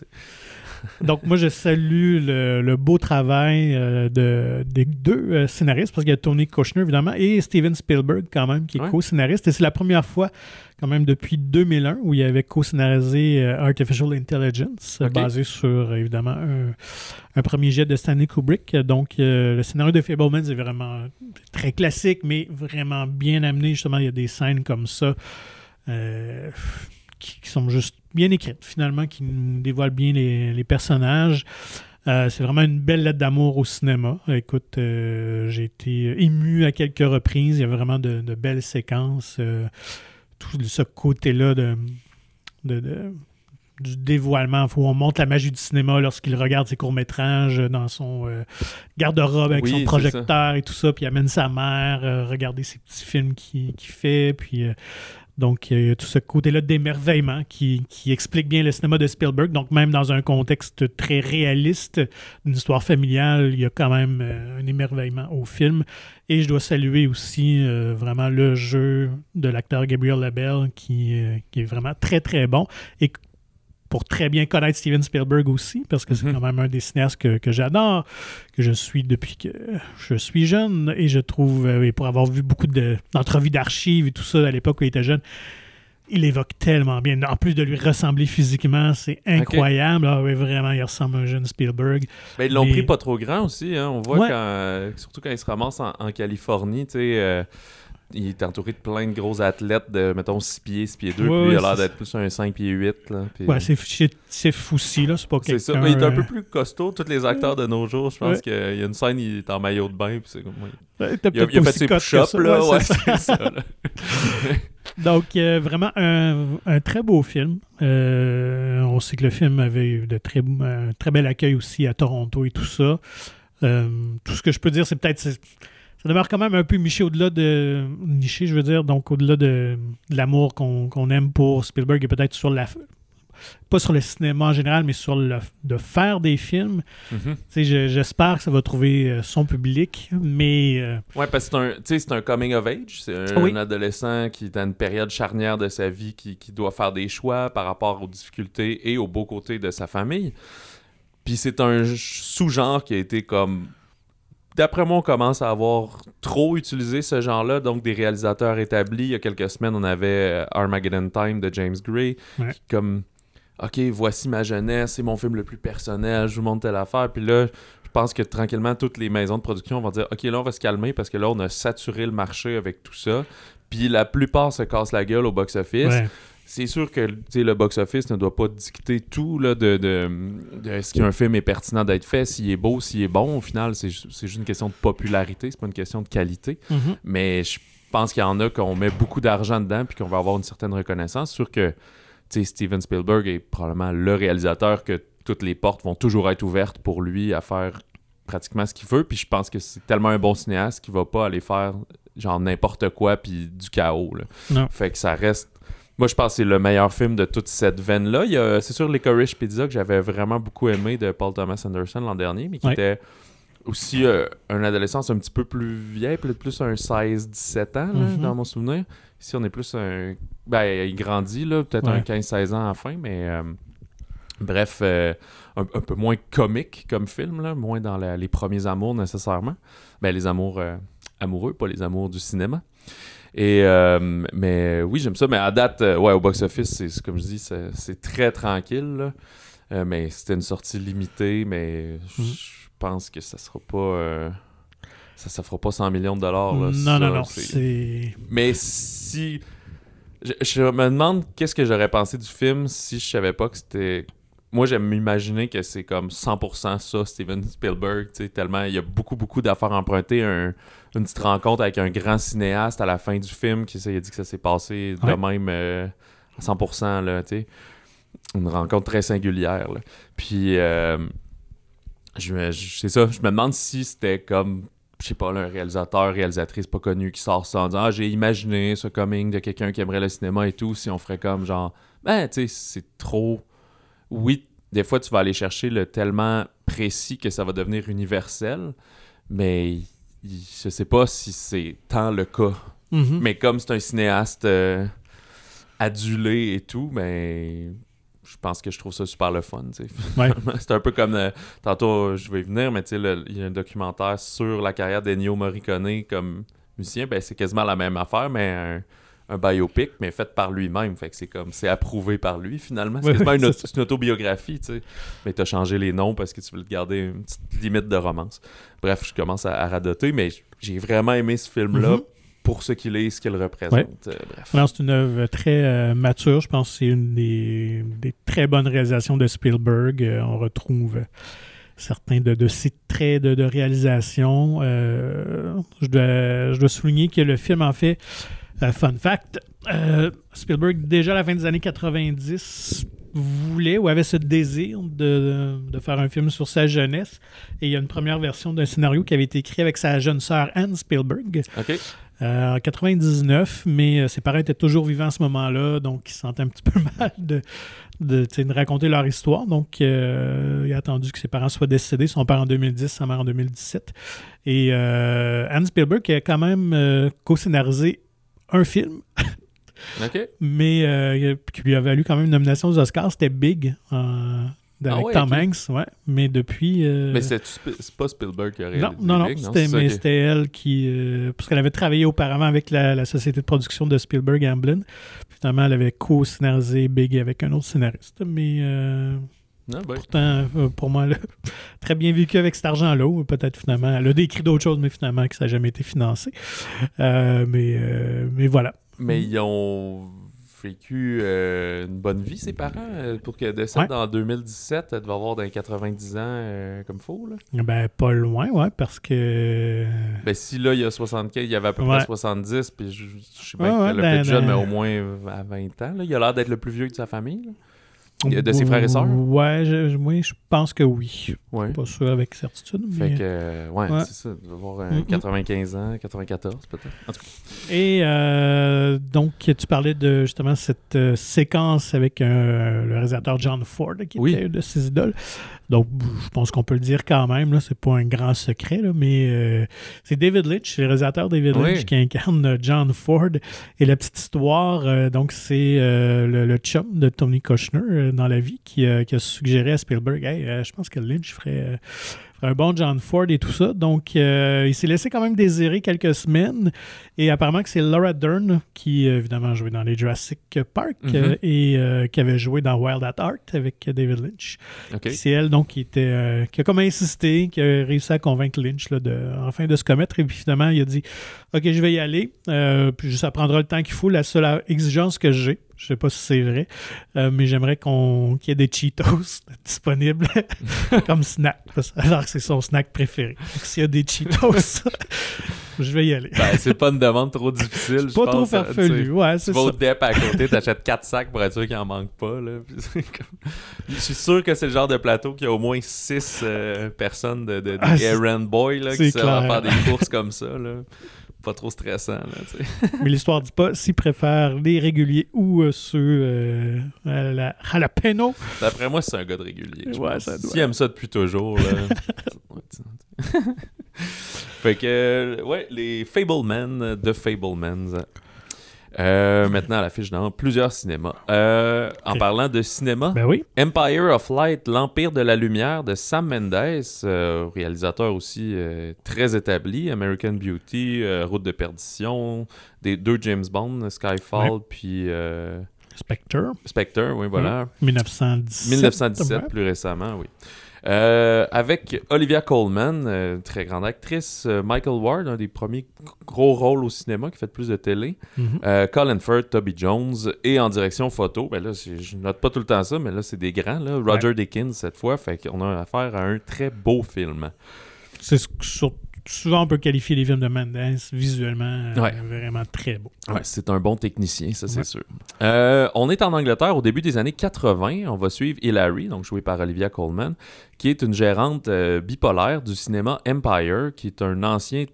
Donc, moi, je salue le, beau travail euh, de, des deux euh, scénaristes, parce qu'il y a Tony Kushner, évidemment, et Steven Spielberg, quand même, qui est co-scénariste. Et c'est la première fois, quand même, depuis 2001, où il avait co-scénarisé euh, Artificial Intelligence, basé sur, évidemment, un, premier jet de Stanley Kubrick. Donc, le scénario de Fableman, c'est vraiment très classique, mais vraiment bien amené. Justement, il y a des scènes comme ça qui, sont juste bien écrites, finalement, qui nous dévoilent bien les, personnages. Euh, c'est vraiment une belle lettre d'amour au cinéma. Écoute, euh, j'ai été ému à quelques reprises. Il y a vraiment de, belles séquences. Euh, tout ce côté-là de, du dévoilement, où on montre la magie du cinéma lorsqu'il regarde ses courts-métrages dans son garde-robe avec son projecteur et tout ça, puis il amène sa mère, regarder ses petits films qu'il fait, puis donc, il y a tout ce côté-là d'émerveillement qui, explique bien le cinéma de Spielberg. Donc, même dans un contexte très réaliste d'une histoire familiale, il y a quand même euh, un émerveillement au film. Et je dois saluer aussi euh, vraiment le jeu de l'acteur Gabriel Labelle qui, euh, est vraiment très, très bon. Pour très bien connaître Steven Spielberg aussi, parce que c'est mhm. quand même un des cinéastes que, j'adore, que je suis depuis que je suis jeune, et je trouve, euh, et pour avoir vu beaucoup d'entrevues d'archives et tout ça à l'époque où il était jeune, il évoque tellement bien. En plus de lui ressembler physiquement, c'est incroyable. Ah oui, vraiment, il ressemble à un jeune Spielberg.
Ben, ils l'ont pris pas trop grand aussi. Hein. On voit quand, surtout quand il se ramasse en, Californie, tu sais. Euh, il est entouré de plein de gros athlètes de, mettons, 6 pieds, 6 pieds 2, puis il a l'air d'être plus un 5 pieds 8. Là,
ouais, c'est foussi, là, c'est pas
C'est ça, mais il est un peu plus costaud. Tous les acteurs de nos jours, je pense qu'il y a une scène, il est en maillot de bain, puis c'est comme... il, a, il a fait ses push-ups, là, ouais, c'est ça.
Donc, euh, vraiment un, un, très beau film. Euh, on sait que le film avait eu de très, un très bel accueil aussi à Toronto et tout ça. Euh, tout ce que je peux dire, c'est peut-être. Ça demeure quand même un peu niché au-delà de. Niché, je veux dire, donc au-delà de, l'amour qu'on aime pour Spielberg et peut-être sur la, pas sur le cinéma en général, mais sur le de faire des films. Mhm. J'espère que ça va trouver euh, son public, mais...
Euh, ouais, parce que c'est un, un coming of age. C'est un, adolescent qui est à une période charnière de sa vie, qui, qui, doit faire des choix par rapport aux difficultés et aux beaux côtés de sa famille. Puis c'est un sous-genre qui a été comme d'après moi, on commence à avoir trop utilisé ce genre-là, donc des réalisateurs établis. Il y a quelques semaines, on avait euh, Armageddon Time de James Gray, qui, comme OK, voici ma jeunesse, c'est mon film le plus personnel, je vous montre telle affaire. Puis là, je pense que tranquillement, toutes les maisons de production vont dire OK, là, on va se calmer parce que là, on a saturé le marché avec tout ça. Puis la plupart se cassent la gueule au box-office. C'est sûr que le box-office ne doit pas dicter tout là, de, de, de ce qu'un film est pertinent d'être fait, s'il est beau, s'il est bon. Au final, c'est juste une question de popularité, c'est pas une question de qualité. Mm-hmm. Mais je pense qu'il y en a qu'on met beaucoup d'argent dedans puis qu'on va avoir une certaine reconnaissance. Sûr que Steven Spielberg est probablement le réalisateur que toutes les portes vont toujours être ouvertes pour lui à faire pratiquement ce qu'il veut. Puis je pense que c'est tellement un bon cinéaste qu'il va pas aller faire genre n'importe quoi puis du chaos. Fait que ça reste. Moi, je pense que c'est le meilleur film de toute cette veine-là. C'est sûr Licorice Pizza que j'avais vraiment beaucoup aimé de Paul Thomas Anderson l'an dernier, mais qui était aussi euh, un adolescence un petit peu plus vieille, peut-être plus un 16-17 ans, mm-hmm. dans mon souvenir. Ici, on est plus un. Ben, il grandit, là, peut-être un 15-16 ans enfin, mais. Euh, bref, euh, un, peu moins comique comme film, là, moins dans les premiers amours nécessairement. Ben, les amours amoureux, pas les amours du cinéma. Et mais oui, j'aime ça. Mais à date, ouais, au box-office, c'est comme je dis, c'est très tranquille. mais c'était une sortie limitée, mais je mhm. pense que ça sera pas ça ça fera pas 100 millions de dollars. non,
non, non, c'est...
Mais si... Je, me demande qu'est-ce que j'aurais pensé du film si je savais pas que c'était... Moi, j'aime m'imaginer que c'est comme 100% ça, Steven Spielberg, tu sais, tellement il y a beaucoup, beaucoup d'affaires empruntées, une petite rencontre avec un grand cinéaste à la fin du film qui a dit que ça s'est passé de même euh, à 100%, là, tu sais. Une rencontre très singulière, Puis... Euh, je, c'est ça, je me demande si c'était comme je sais pas, un réalisateur, réalisatrice pas connu qui sort ça en disant Ah, j'ai imaginé ce coming de quelqu'un qui aimerait le cinéma et tout, si on ferait comme genre, ben, tu sais, c'est trop. Oui, des fois, tu vas aller chercher le tellement précis que ça va devenir universel, mais je sais pas si c'est tant le cas. Mm-hmm. Mais comme c'est un cinéaste euh, adulé et tout, ben je pense que je trouve ça super le fun. c'est un peu comme. Euh, tantôt, je vais y venir, mais il y a un documentaire sur la carrière d'Ennio Morricone comme musicien. Ben, c'est quasiment la même affaire, mais un, biopic, mais fait par lui-même. Fait que c'est comme. C'est approuvé par lui, finalement. C'est quasiment une, une, autobiographie, tu sais. Mais t'as changé les noms parce que tu veux te garder une petite limite de romance. Bref, je commence à, radoter, mais j'ai vraiment aimé ce film-là. Mm-hmm pour ce qu'il est, ce qu'il représente. Euh,
c'est une œuvre très euh, mature. Je pense que c'est une des, très bonnes réalisations de Spielberg. Euh, on retrouve certains de, ses traits de, réalisation. je, dois, je, dois, souligner que le film, en fait, fun fact, Spielberg, déjà à la fin des années 90, voulait ou avait ce désir de, de, faire un film sur sa jeunesse. Et il y a une première version d'un scénario qui avait été écrit avec sa jeune sœur Anne Spielberg. Euh, en 99, mais euh, ses parents étaient toujours vivants à ce moment-là, donc ils se sentaient un petit peu mal de, de, raconter leur histoire. Donc, euh, il a attendu que ses parents soient décédés, son père en 2010, sa mère en 2017. Et Anne Spielberg a quand même co-scénarisé un film. mais qui lui a valu quand même une nomination aux Oscars, c'était Big ah avec Tom Hanks, ouais. Mais depuis. Euh,
mais c'est pas Spielberg qui a réalisé.
Non, non, non? mais c'était elle qui. Euh, parce qu'elle avait travaillé auparavant avec la, société de production de Spielberg Amblin. Finalement, elle avait co-scénarisé Big avec un autre scénariste. Mais. Euh, Ah, ben. Pourtant, pour moi, très bien vécu avec cet argent-là. Peut-être finalement, elle a décrit d'autres choses, mais finalement, que ça n'a jamais été financé. mais, mais voilà.
Mais ils ont vécu euh, une bonne vie, ses parents, euh, pour que décède en 2017, elle devait avoir dans 90 ans euh, comme faux, là.
Ben, pas loin, ouais, parce que...
Ben, si là, il y a 75, il y avait à peu près 70, puis je, sais pas qu'elle a fait jeune, mais au moins à 20 ans, là. Il a l'air d'être le plus vieux de sa famille, là. De ses frères et sœurs?
Ouais, je, oui, je pense que oui. Ouais. Pas sûr avec certitude.
Fait que, ouais, c'est ça. Il avoir 95 ans, 94 peut-être. En tout cas.
Et euh, donc, tu parlais de justement cette euh, séquence avec euh, le réalisateur John Ford, qui était de ses idoles. Donc, je pense qu'on peut le dire quand même, là, c'est pas un grand secret, mais euh, c'est David Lynch, le réalisateur David Lynch qui incarne John Ford. Et la petite histoire, euh, donc, c'est euh, le, chum de Tony Kushner dans la vie qui, qui, a suggéré à Spielberg Hey, je pense que Lynch ferait un bon John Ford et tout ça. Donc, euh, il s'est laissé quand même désirer quelques semaines. Et apparemment que c'est Laura Dern, qui évidemment a joué dans les Jurassic Park mhm. euh, et euh, qui avait joué dans Wild at Heart avec David Lynch. C'est elle donc qui était qui a comme insisté, qui a réussi à convaincre Lynch là, de enfin de se commettre. Et puis finalement, il a dit OK, je vais y aller. puis ça prendra le temps qu'il faut. La seule exigence que j'ai, je sais pas si c'est vrai, euh, mais j'aimerais qu'on qu'il y ait des Cheetos disponibles comme snack. Alors que c'est son snack préféré. S'il y a des Cheetos, je vais y aller.
Ben, c'est pas une demande trop difficile.
C'est pas trop farfelu. Ouais,
tu vas au DEP à côté, t'achètes 4 sacs pour être sûr qu'il en manque pas. Là. Je suis sûr que c'est le genre de plateau qui a au moins 6 euh, personnes de, de, ah, errand boy là, qui savent faire des courses comme ça. Là pas trop stressant. Là,
Mais l'histoire dit pas s'ils préfèrent les réguliers ou euh, ceux euh, à, la, à la peino.
D'après moi, c'est un gars de régulier. Ouais, ça doit. S'il aime ça depuis toujours. Là... fait que, ouais, les Fablemen de Fablemans. Euh, maintenant, à l'affiche dans plusieurs cinémas. Euh, en parlant de cinéma,
ben oui.
Empire of Light, l'Empire de la Lumière de Sam Mendes, euh, réalisateur aussi très établi, American Beauty, Route de Perdition, des deux James Bond, Skyfall, puis...
Spectre.
Spectre, oui, voilà.
1917.
1917, plus récemment, oui. Euh, avec Olivia Colman, euh, très grande actrice, euh, Michael Ward, un des premiers gros rôles au cinéma qui fait plus de télé, mhm. Colin Firth, Toby Jones, et en direction photo, ben là, je note pas tout le temps ça, mais là, c'est des grands, là. Roger Dickens cette fois, fait qu'on a affaire à un très beau film.
C'est surtout souvent on peut qualifier les films de Mendes visuellement euh, vraiment très beau.
Ouais, c'est un bon technicien, ça c'est sûr. Euh, on est en Angleterre au début des années 80. On va suivre Hilary, donc jouée par Olivia Colman, qui est une gérante euh, bipolaire du cinéma Empire, qui est un ancien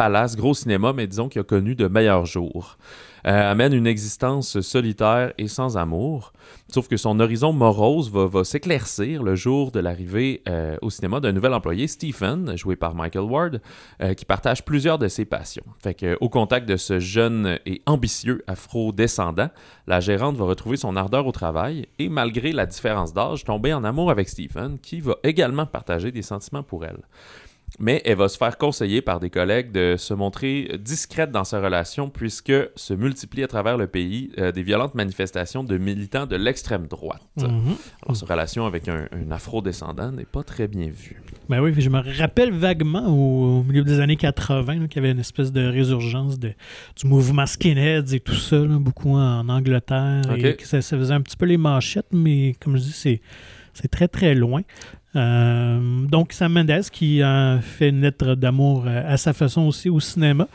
palace, gros cinéma, mais disons qu'il a connu de meilleurs jours. Euh, amène une existence solitaire et sans amour. Sauf que son horizon morose va, s'éclaircir le jour de l'arrivée euh, au cinéma d'un nouvel employé, Stephen, joué par Michael Ward, euh, qui partage plusieurs de ses passions. Fait que, au contact de ce jeune et ambitieux afro-descendant, la gérante va retrouver son ardeur au travail et, malgré la différence d'âge, tomber en amour avec Stephen, qui va également partager des sentiments pour elle mais elle va se faire conseiller par des collègues de se montrer discrète dans sa relation puisque se multiplient à travers le pays euh, des violentes manifestations de militants de l'extrême droite. Mhm. Alors, sa relation avec un, afro-descendant n'est pas très bien vue.
Ben oui, je me rappelle vaguement au, milieu des années 80 qu'il y avait une espèce de résurgence de, du mouvement skinheads et tout ça, beaucoup en Angleterre. Et que ça, ça, faisait un petit peu les manchettes, mais comme je dis, c'est c'est très, très loin. Euh, donc, Sam Mendes qui a fait une lettre d'amour euh, à sa façon aussi au cinéma.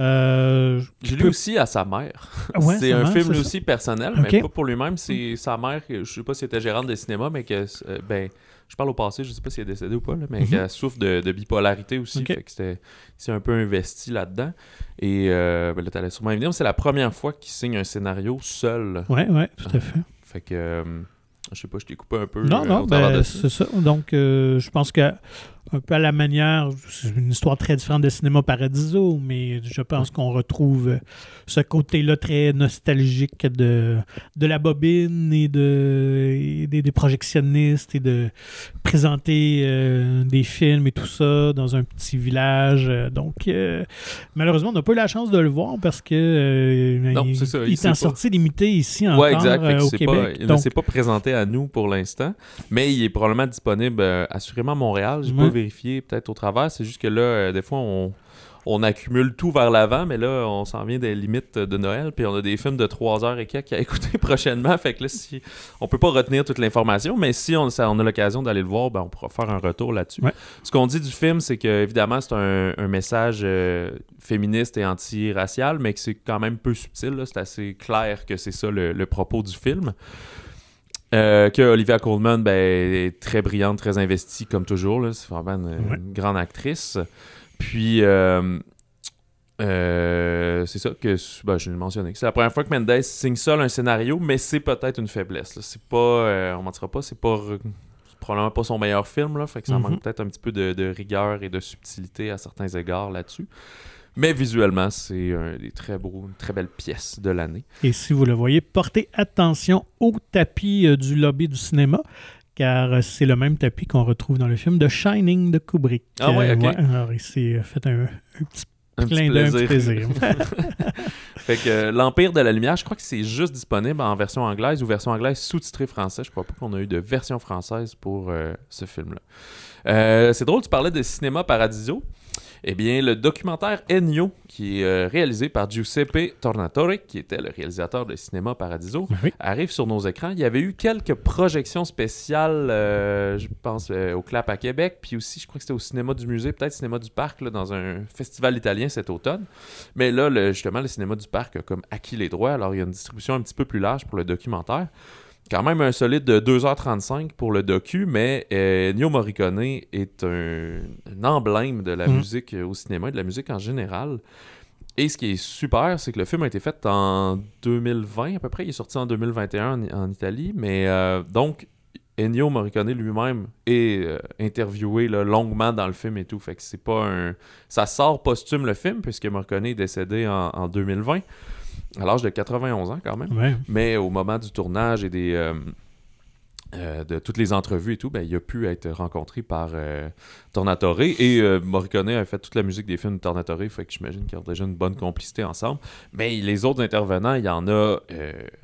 Euh, J'ai lu aussi à sa mère. c'est un film aussi personnel, mais pas pour lui-même. C'est sa mère, je sais pas si elle était gérante de cinéma, mais que ben, je parle au passé, je sais pas si elle est décédée ou pas, mais mhm. qu'elle souffre de, bipolarité aussi. Fait que c'est un peu investi là-dedans. Et ben là, t'allais sûrement venir. C'est la première fois qu'il signe un scénario seul.
Ouais, ouais, tout à fait.
Fait que je sais pas, je t'ai coupé un peu.
Non, euh, non, ben, c'est ça. Donc, euh, je pense que un peu à la manière, c'est une histoire très différente de Cinéma Paradiso, mais je pense qu'on retrouve ce côté-là très nostalgique de, de la bobine et, de, des, projectionnistes et de présenter euh, des films et tout ça dans un petit village. Donc, euh, malheureusement, on n'a pas eu la chance de le voir parce que euh, il, est en sortie limitée ici encore au Québec.
il ne s'est pas présenté à nous pour l'instant, mais il est probablement disponible assurément à Montréal. J'ai pas vérifié peut-être au travers. C'est juste que là, des fois, on on accumule tout vers l'avant, mais là, on s'en vient des limites de Noël, puis on a des films de 3 heures et quelques à écouter prochainement. Fait que là, si, on peut pas retenir toute l'information, mais si on, on a l'occasion d'aller le voir, ben, on pourra faire un retour là-dessus. Ce qu'on dit du film, c'est que évidemment, c'est un, message euh, féministe et anti-racial, mais que c'est quand même peu subtil. C'est assez clair que c'est ça le, propos du film. Euh, que Olivia Colman ben, est très brillante, très investie, comme toujours. C'est vraiment une grande actrice. Puis, euh, euh, c'est ça que ben, je l'ai mentionné. C'est la première fois que Mendes signe seul un scénario, mais c'est peut-être une faiblesse. C'est pas, on mentira pas, c'est pas probablement pas son meilleur film, là, fait que ça mhm. manque peut-être un petit peu de, rigueur et de subtilité à certains égards là-dessus. Mais visuellement, c'est un des très beaux, une très belle pièce de l'année.
Et si vous le voyez, portez attention au tapis du lobby du cinéma car c'est le même tapis qu'on retrouve dans le film The Shining de Kubrick.
Ah ouais, ok.
alors il s'est fait un, petit plein d'un plaisir.
fait que euh, l'Empire de la Lumière, je crois que c'est juste disponible en version anglaise ou version anglaise sous-titrée français. Je crois pas qu'on a eu de version française pour euh, ce film-là. Euh, c'est drôle, tu parlais de Cinéma Paradiso. Eh bien, le documentaire Ennio, qui est euh, réalisé par Giuseppe Tornatore, qui était le réalisateur de Cinéma Paradiso, arrive sur nos écrans. Il y avait eu quelques projections spéciales, euh, je pense, euh, au Clap à Québec, puis aussi, je crois que c'était au Cinéma du Musée, peut-être Cinéma du Parc, dans un festival italien cet automne. Mais là, justement, le Cinéma du Parc a comme acquis les droits, alors il y a une distribution un petit peu plus large pour le documentaire quand même un solide de 2h35 pour le docu, mais euh, Nio Morricone est un, emblème de la mm. musique au cinéma et de la musique en général. Et ce qui est super, c'est que le film a été fait en 2020 à peu près. Il est sorti en 2021 en, Italie. Mais euh, donc, Ennio Morricone lui-même est euh, interviewé longuement dans le film et tout. Fait que c'est pas un. Ça sort posthume le film, puisque Morricone est décédé en, en 2020 à l'âge de 91 ans quand même. Mais au moment du tournage et des, euh, euh, de toutes les entrevues et tout, ben, il a pu être rencontré par euh, Tornatore. Et Morricone a fait toute la musique des films de Tornatore, fait que j'imagine qu'ils ont déjà une bonne complicité ensemble. Mais les autres intervenants, il y en a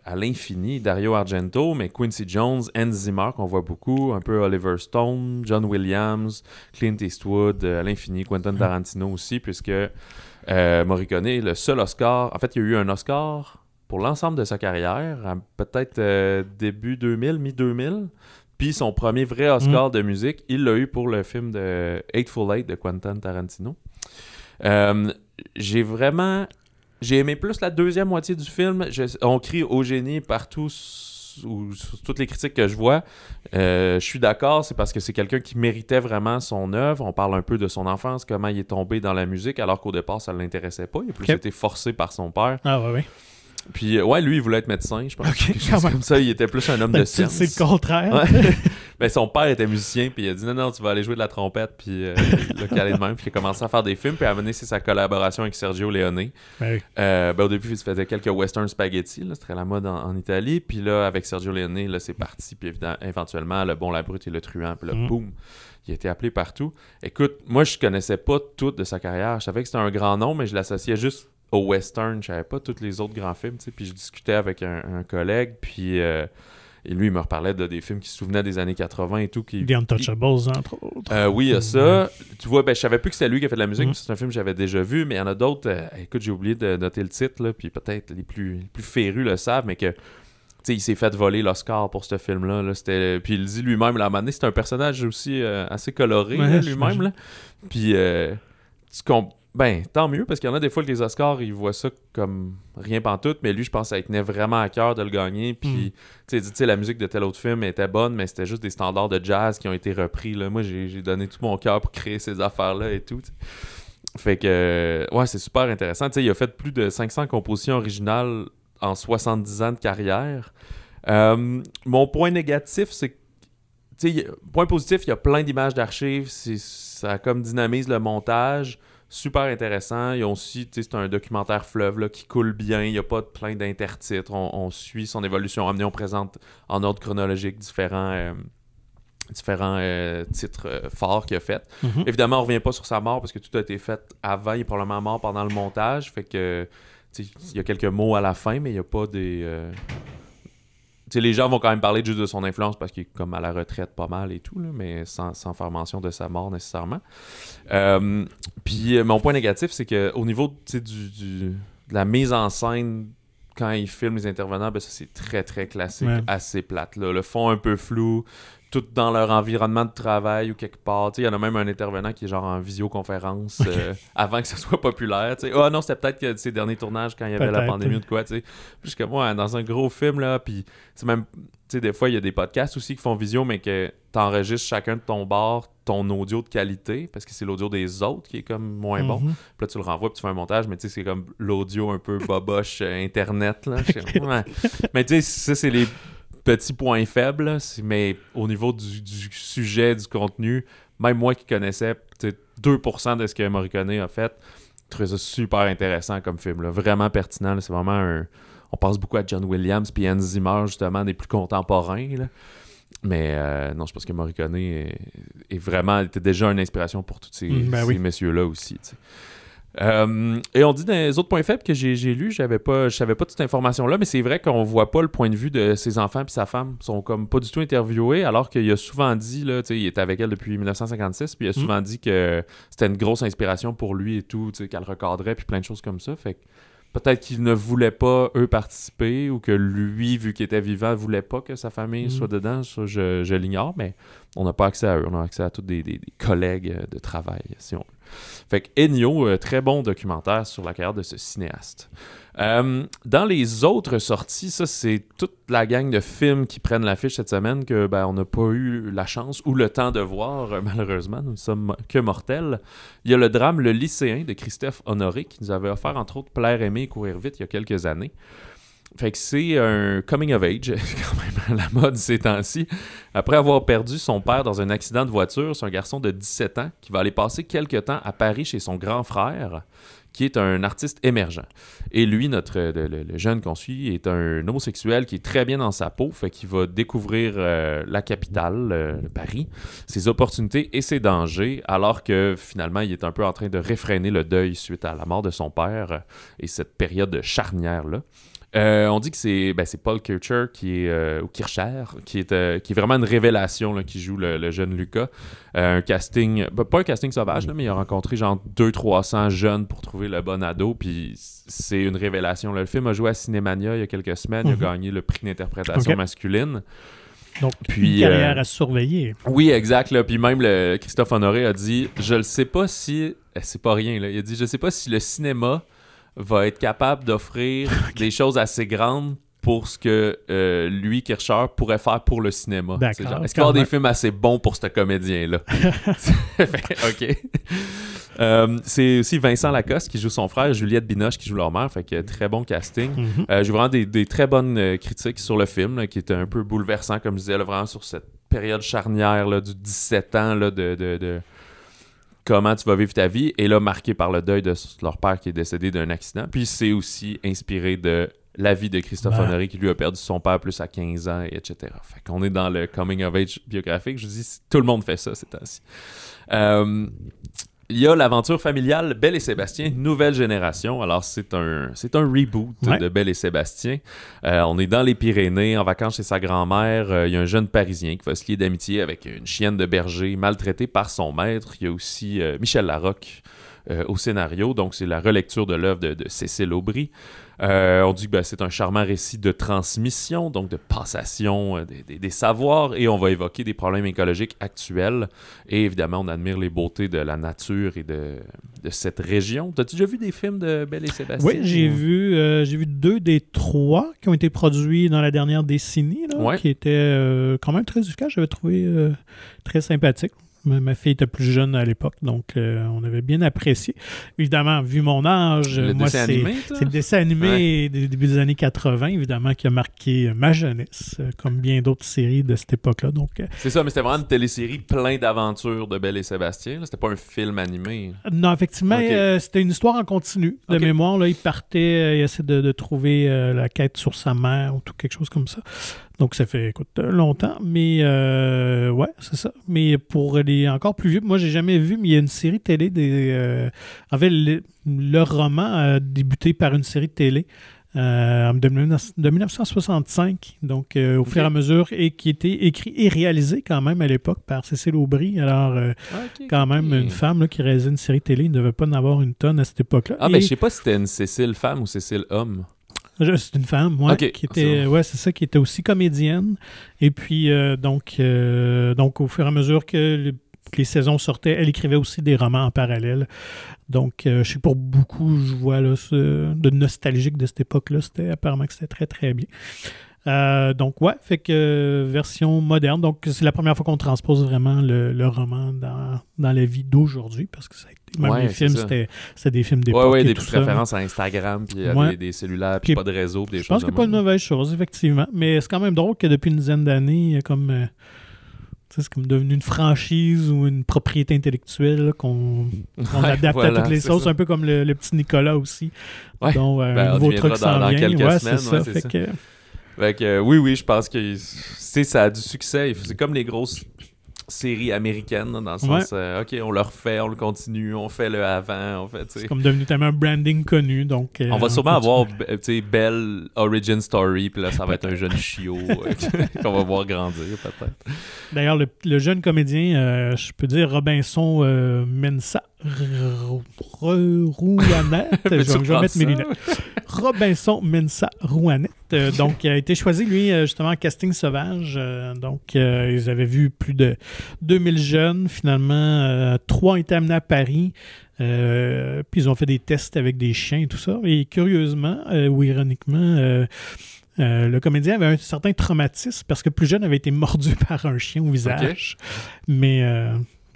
à l'infini. Dario Argento, mais Quincy Jones, Hans Zimmer, qu'on voit beaucoup, un peu Oliver Stone, John Williams, Clint Eastwood, à l'infini, Quentin Tarantino aussi, puisque euh, Morricone, le seul Oscar. En fait, il y a eu un Oscar pour l'ensemble de sa carrière, peut-être euh, début 2000, mi-2000. Puis son premier vrai Oscar mm. de musique, il l'a eu pour le film de Eightful Eight de Quentin Tarantino. Euh, j'ai vraiment. J'ai aimé plus la deuxième moitié du film. on crie au génie partout ou sur toutes les critiques que je vois, euh, je suis d'accord, c'est parce que c'est quelqu'un qui méritait vraiment son œuvre. On parle un peu de son enfance, comment il est tombé dans la musique, alors qu'au départ, ça ne l'intéressait pas. Il a plus été forcé par son père.
Ah, ouais, oui.
Puis, euh, ouais, lui, il voulait être médecin, je pense. comme ça, il était plus un homme de science.
C'est le contraire.
Ben, son père était musicien, puis il a dit non, non, tu vas aller jouer de la trompette, puis euh, il a calé de même, puis il a commencé à faire des films, puis à mener c'est sa collaboration avec Sergio Leone. Ben, euh, ben, au début, il faisait quelques western spaghetti, c'était la mode en, Italie, puis là, avec Sergio Leone, là, c'est parti, puis éventuellement, le bon, la brute et le truand, puis là, mm. boum il a été appelé partout. Écoute, moi, je connaissais pas tout de sa carrière. Je savais que c'était un grand nom, mais je l'associais juste au western. Je savais pas tous les autres grands films. Puis je discutais avec un, collègue, puis... Euh, et lui, il me reparlait de des films qui se souvenaient des années 80 et tout. Qui,
The Untouchables, entre autres.
Euh, oui, il y a ça. Tu vois, ben, je savais plus que c'était lui qui a fait de la musique. Mm. C'est un film que j'avais déjà vu, mais il y en a d'autres. Euh, écoute, j'ai oublié de noter le titre, là, puis peut-être les plus, plus férus le savent, mais que il s'est fait voler l'Oscar pour ce film-là. Là. Puis il dit lui-même, la manée, c'est un personnage aussi assez coloré lui-même. Puis tu, comp ben, tant mieux, parce qu'il y en a des fois que les Oscars, ils voient ça comme rien pantoute, mais lui, je pense que ça tenait vraiment à cœur de le gagner. Puis, hmm. tu sais, la musique de tel autre film était bonne, mais c'était juste des standards de jazz qui ont été repris. Là. Moi, j'ai donné tout mon cœur pour créer ces affaires-là et tout. Fait que, ouais, c'est super intéressant. Tu sais, il a fait plus de 500 compositions originales en 70 ans de carrière. Euh, mon point négatif, c'est que, tu sais, point positif, il y a plein d'images d'archives. Ça comme dynamise le montage. Super intéressant. Ils ont aussi, c'est un documentaire fleuve là, qui coule bien. Il n'y a pas plein d'intertitres. On, suit son évolution. On présente en ordre chronologique différents, euh, différents euh, titres euh, forts qu'il a fait. Mhm. Évidemment, on revient pas sur sa mort parce que tout a été fait avant. Il est probablement mort pendant le montage. Fait que il y a quelques mots à la fin, mais il n'y a pas des les gens vont quand même parler juste de son influence parce qu'il est comme à la retraite pas mal et tout, mais sans, faire mention de sa mort nécessairement. Euh, puis euh, mon point négatif, c'est qu'au niveau du, de la mise en scène, quand il filme les intervenants, ben ça c'est très très classique, assez plate. Le fond un peu flou, tout dans leur environnement de travail ou quelque part. Il y en a même un intervenant qui est genre en visioconférence euh, avant que ce soit populaire. Ah oh, non, c'était peut-être ses derniers tournages quand il y avait la pandémie ou de quoi. Puis que moi, dans un gros film, là, puis même, des fois, il y a des podcasts aussi qui font visio, mais que tu enregistres chacun de ton bord ton audio de qualité, parce que c'est l'audio des autres qui est comme moins bon. Mhm. Puis là, tu le renvoies, puis tu fais un montage, mais tu sais, c'est comme l'audio un peu boboche euh, Internet. Là. Mais tu sais, ça, c'est les petit point faible, mais au niveau du, sujet, du contenu, même moi qui connaissais 2% de ce que Morricone a fait, je trouvais ça super intéressant comme film. Vraiment pertinent. C'est vraiment un. On pense beaucoup à John Williams puis Hans Zimmer, justement, des plus contemporains. Mais euh, non, je pense que Morricone est, vraiment était déjà une inspiration pour tous ces, mm, ben messieurs-là aussi. Euh, et on dit dans les autres points faibles que j'ai lus, j'avais pas, je savais pas toute cette information-là, mais c'est vrai qu'on voit pas le point de vue de ses enfants et sa femme. Ils sont comme pas du tout interviewés, alors qu'il a souvent dit, là, il était avec elle depuis 1956, puis il a mm. souvent dit que c'était une grosse inspiration pour lui et tout, qu'elle recadrait, puis plein de choses comme ça. Fait peut-être qu'il ne voulait pas, eux, participer, ou que lui, vu qu'il était vivant, voulait pas que sa famille mm. soit dedans. Ça, je, l'ignore, mais on n'a pas accès à eux. On a accès à tous des, des collègues de travail, si on veut. Fait que Ennio, euh, très bon documentaire sur la carrière de ce cinéaste. Euh, dans les autres sorties, ça c'est toute la gang de films qui prennent l'affiche cette semaine que ben, on n'a pas eu la chance ou le temps de voir, euh, malheureusement, nous ne sommes que mortels. Il y a le drame Le lycéen de Christophe Honoré qui nous avait offert entre autres Plaire, aimer et courir vite il y a quelques années. Fait que c'est un coming of age, quand même la mode ces temps-ci. Après avoir perdu son père dans un accident de voiture, c'est un garçon de 17 ans qui va aller passer quelques temps à Paris chez son grand frère, qui est un artiste émergent. Et lui, notre le, jeune qu'on suit, est un homosexuel qui est très bien dans sa peau, fait qu'il va découvrir euh, la capitale, euh, Paris, ses opportunités et ses dangers, alors que finalement, il est un peu en train de réfréner le deuil suite à la mort de son père et cette période charnière-là. Euh, on dit que c'est ben, Paul Kircher qui est euh, ou Kircher qui est euh, qui est vraiment une révélation là, qui joue le, jeune Lucas. un casting ben, pas un casting sauvage mais il a rencontré genre 2 300 jeunes pour trouver le bon ado puis c'est une révélation. Le film a joué à Cinémania il y a quelques semaines, il a mhm. gagné le prix d'interprétation masculine.
Donc, une carrière à surveiller.
Oui, exact. Là. Puis même le Christophe Honoré a dit Je ne sais pas si. Eh, c'est pas rien. Là. Il a dit Je sais pas si le cinéma va être capable d'offrir des choses assez grandes pour ce que euh, lui, Kircher, pourrait faire pour le cinéma. Est-ce qu'il va y avoir des films assez bons pour ce comédien-là? OK. Euh, c'est aussi Vincent Lacoste qui joue son frère, Juliette Binoche qui joue leur mère, fait que très bon casting. Mm-hmm. Euh, j'ai vraiment des, très bonnes critiques sur le film, qui était un peu bouleversant, comme je disais, vraiment sur cette période charnière là, du 17 ans là, de comment tu vas vivre ta vie, et là, marqué par le deuil de leur père qui est décédé d'un accident. Puis c'est aussi inspiré de la vie de Christophe Honoré qui lui a perdu son père plus à 15 ans, etc. Fait qu'on est dans le coming of age biographique. Je dis, tout le monde fait ça ces temps-ci. Euh, il y a l'aventure familiale Belle et Sébastien, nouvelle génération. Alors, c'est un, c'est un reboot de Belle et Sébastien. Euh, on est dans les Pyrénées, en vacances chez sa grand-mère. Euh, il y a un jeune Parisien qui va se lier d'amitié avec une chienne de berger maltraitée par son maître. Il y a aussi euh, Michel Larocque au scénario. Donc, c'est la relecture de l'œuvre de, de Cécile Aubry. Euh, on dit que ben, c'est un charmant récit de transmission, donc de passation euh, des, savoirs, et on va évoquer des problèmes écologiques actuels. Et évidemment, on admire les beautés de la nature et de, cette région. As-tu déjà vu des films de Belle et Sébastien?
Oui, j'ai vu, euh, j'ai vu deux des trois qui ont été produits dans la dernière décennie, qui étaient quand même très efficaces. J'avais trouvé très sympathique. Ma, fille était plus jeune à l'époque, donc euh, on avait bien apprécié. Évidemment, vu mon âge, moi, c'est le dessin animé du début des années 80, évidemment, qui a marqué ma jeunesse, euh, comme bien d'autres séries de cette époque-là. Donc,
c'est ça, mais c'était vraiment une télésérie plein d'aventures de Belle et Sébastien. C'était pas un film animé.
Non, effectivement, c'était une histoire en continu. De mémoire, là, il partait, il essayait de, de trouver la quête sur sa mère ou tout quelque chose comme ça. Donc, ça fait, écoute, longtemps. Mais, euh, ouais, c'est ça. Mais pour les encore plus vieux, moi, j'ai jamais vu, mais il y a une série télé des. Euh, en fait, le, roman a débuté par une série de télé. Euh, de, 1965, donc au fur et à mesure, et qui était écrit et réalisé quand même à l'époque par Cécile Aubry. Alors, ah, quand même, une femme qui réalisait une série télé, il ne devait pas en avoir une tonne à cette époque-là.
Ah, mais je sais pas si c'était une Cécile femme ou Cécile homme.
C'est une femme, ouais, qui était, ouais, c'est ça, qui était aussi comédienne. Et puis, euh, donc, euh, donc, au fur et à mesure que, les saisons sortaient, elle écrivait aussi des romans en parallèle. Donc, euh, je sais pour beaucoup, je vois là, de nostalgique de cette époque-là, c'était apparemment que c'était très, très bien. Donc, ouais, fait que version moderne. Donc, c'est la première fois qu'on transpose vraiment le, roman dans, dans, la vie d'aujourd'hui, parce que ça a même les films, c'était des films d'époque.
Ouais, ouais, des petites références à Instagram, puis des, des, cellulaires, puis pas de réseau, des
choses. Je pense que pas de mauvaise chose, effectivement. Mais c'est quand même drôle que depuis une dizaine d'années, comme. Euh, c'est comme devenu une franchise ou une propriété intellectuelle qu'on adapte à toutes les sauces, un peu comme le, petit Nicolas aussi. Ouais. Donc, euh, ben, un nouveau truc s'en vient.
Ouais, c'est ça. Fait Que... Fait que, oui, oui, je pense que ça a du succès. C'est comme les grosses série américaine, dans le sens, euh, OK, on le refait, on le continue, on fait le avant, en fait.
C'est comme devenu tellement un branding connu, donc...
Euh, on va sûrement avoir, tu sais, belle origin story, puis là, ça va être un jeune chiot euh, qu'on va voir grandir, peut-être.
D'ailleurs, le, jeune comédien, je peux dire Robinson Mensa, Rouanette, je, vais mettre mes lunettes. Robinson Mensa Rouanette, donc, il a été choisi, lui, justement, casting sauvage, donc, ils avaient vu plus de 2000 jeunes. Finalement, euh, trois ont été amenés à Paris. Euh, puis ils ont fait des tests avec des chiens et tout ça. Et curieusement, euh, ou ironiquement, le comédien avait un certain traumatisme parce que plus jeune avait été mordu par un chien au visage. Mais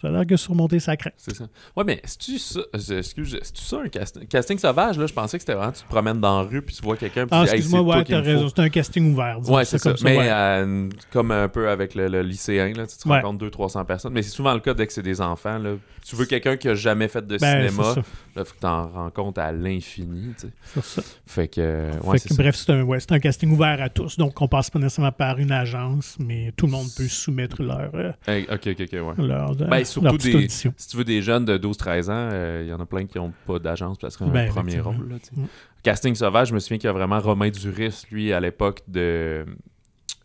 ça a l'air que surmonter sa crainte.
C'est ça. Ouais, mais c'est-tu ça, euh, excuse, c'est-tu ça un casting, casting sauvage, là? Je pensais que c'était vraiment, tu te promènes dans la rue puis tu vois quelqu'un.
Ah, excuse-moi, ouais, t'as raison. C'est un casting ouvert.
Ouais, c'est ça. mais euh, comme un peu avec le, lycéen, là, tu te rencontres 200-300 personnes. Mais c'est souvent le cas dès que c'est des enfants, là. Tu veux quelqu'un qui a jamais fait de ben, cinéma, là, faut que t'en rencontres à l'infini, tu sais. C'est ça. Fait que, ouais,
fait que, bref, c'est un, ouais, un, casting ouvert à tous. Donc, on passe pas nécessairement par une agence, mais tout le monde peut soumettre leur.
Euh, ok, ok, ok, ouais. Leur, ben, surtout des, si tu veux des jeunes de 12-13 ans, il euh, y en a plein qui n'ont pas d'agence parce que c'est un ben, premier rôle. Là, mm. Casting sauvage, je me souviens qu'il y a vraiment Romain Duris, lui, à l'époque de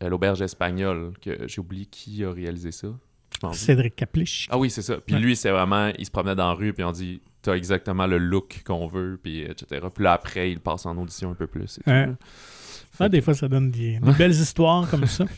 euh, l'auberge espagnole, que j'ai oublié qui a réalisé ça.
Cédric Caplich.
Ah oui, c'est ça. Puis lui, c'est vraiment, il se promenait dans la rue, puis on dit, t'as exactement le look qu'on veut, puis etc. Puis là, après, il passe en audition un peu plus.
ah, des fois, ça donne des belles histoires comme ça.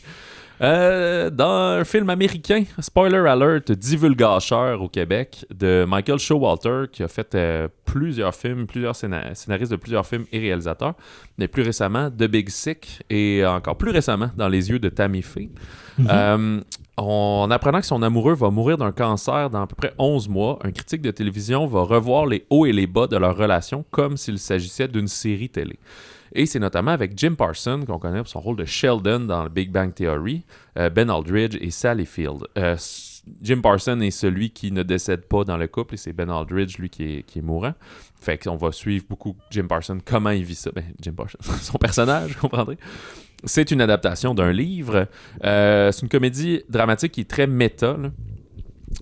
Euh, dans un film américain, spoiler alert, divulgateur au Québec, de Michael Showalter, qui a fait euh, plusieurs films, plusieurs scénaristes de plusieurs films et réalisateurs, mais plus récemment, The Big Sick, et encore plus récemment, Dans les yeux de Tammy Faye. Mhm. Euh, en apprenant que son amoureux va mourir d'un cancer dans à peu près 11 mois, un critique de télévision va revoir les hauts et les bas de leur relation comme s'il s'agissait d'une série télé. Et c'est notamment avec Jim Parsons, qu'on connaît pour son rôle de Sheldon dans le Big Bang Theory, euh, Ben Aldridge et Sally Field. Euh, Jim Parsons est celui qui ne décède pas dans le couple et c'est Ben Aldridge, lui, qui est, qui mourant. Fait qu'on va suivre beaucoup Jim Parsons, comment il vit ça. Ben, Jim Parsons, son personnage, vous comprendrez. C'est une adaptation d'un livre. Euh, c'est une comédie dramatique qui est très méta.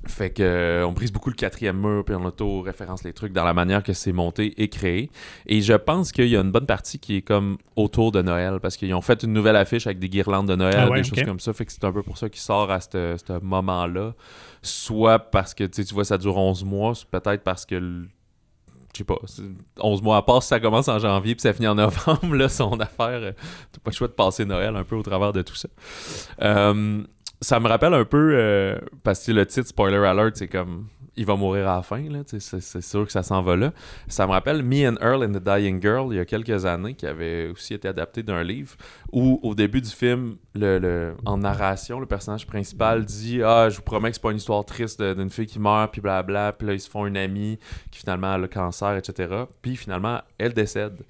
Fait que euh, on brise beaucoup le quatrième mur, puis on auto-référence les trucs dans la manière que c'est monté et créé. Et je pense qu'il y a une bonne partie qui est comme autour de Noël, parce qu'ils ont fait une nouvelle affiche avec des guirlandes de Noël, ah des choses comme ça. Fait que c'est un peu pour ça qu'il sort à ce moment-là. Soit parce que tu vois, ça dure 11 mois, peut-être parce que je sais pas, 11 mois à part, ça commence en janvier puis ça finit en novembre, là, son affaire, euh, t'as pas le choix de passer Noël un peu au travers de tout ça. Euh, ça me rappelle un peu, euh, parce que le titre Spoiler Alert, c'est comme. Il va mourir à la fin. C'est sûr que ça s'en va là. Ça me rappelle Me and Earl and the Dying Girl, il y a quelques années, qui avait aussi été adapté d'un livre, où au début du film, le, en narration, le personnage principal dit Ah, je vous promets que c'est pas une histoire triste d'une fille qui meurt, puis blabla, puis là, ils se font une amie qui finalement a le cancer, etc. Puis finalement, elle décède.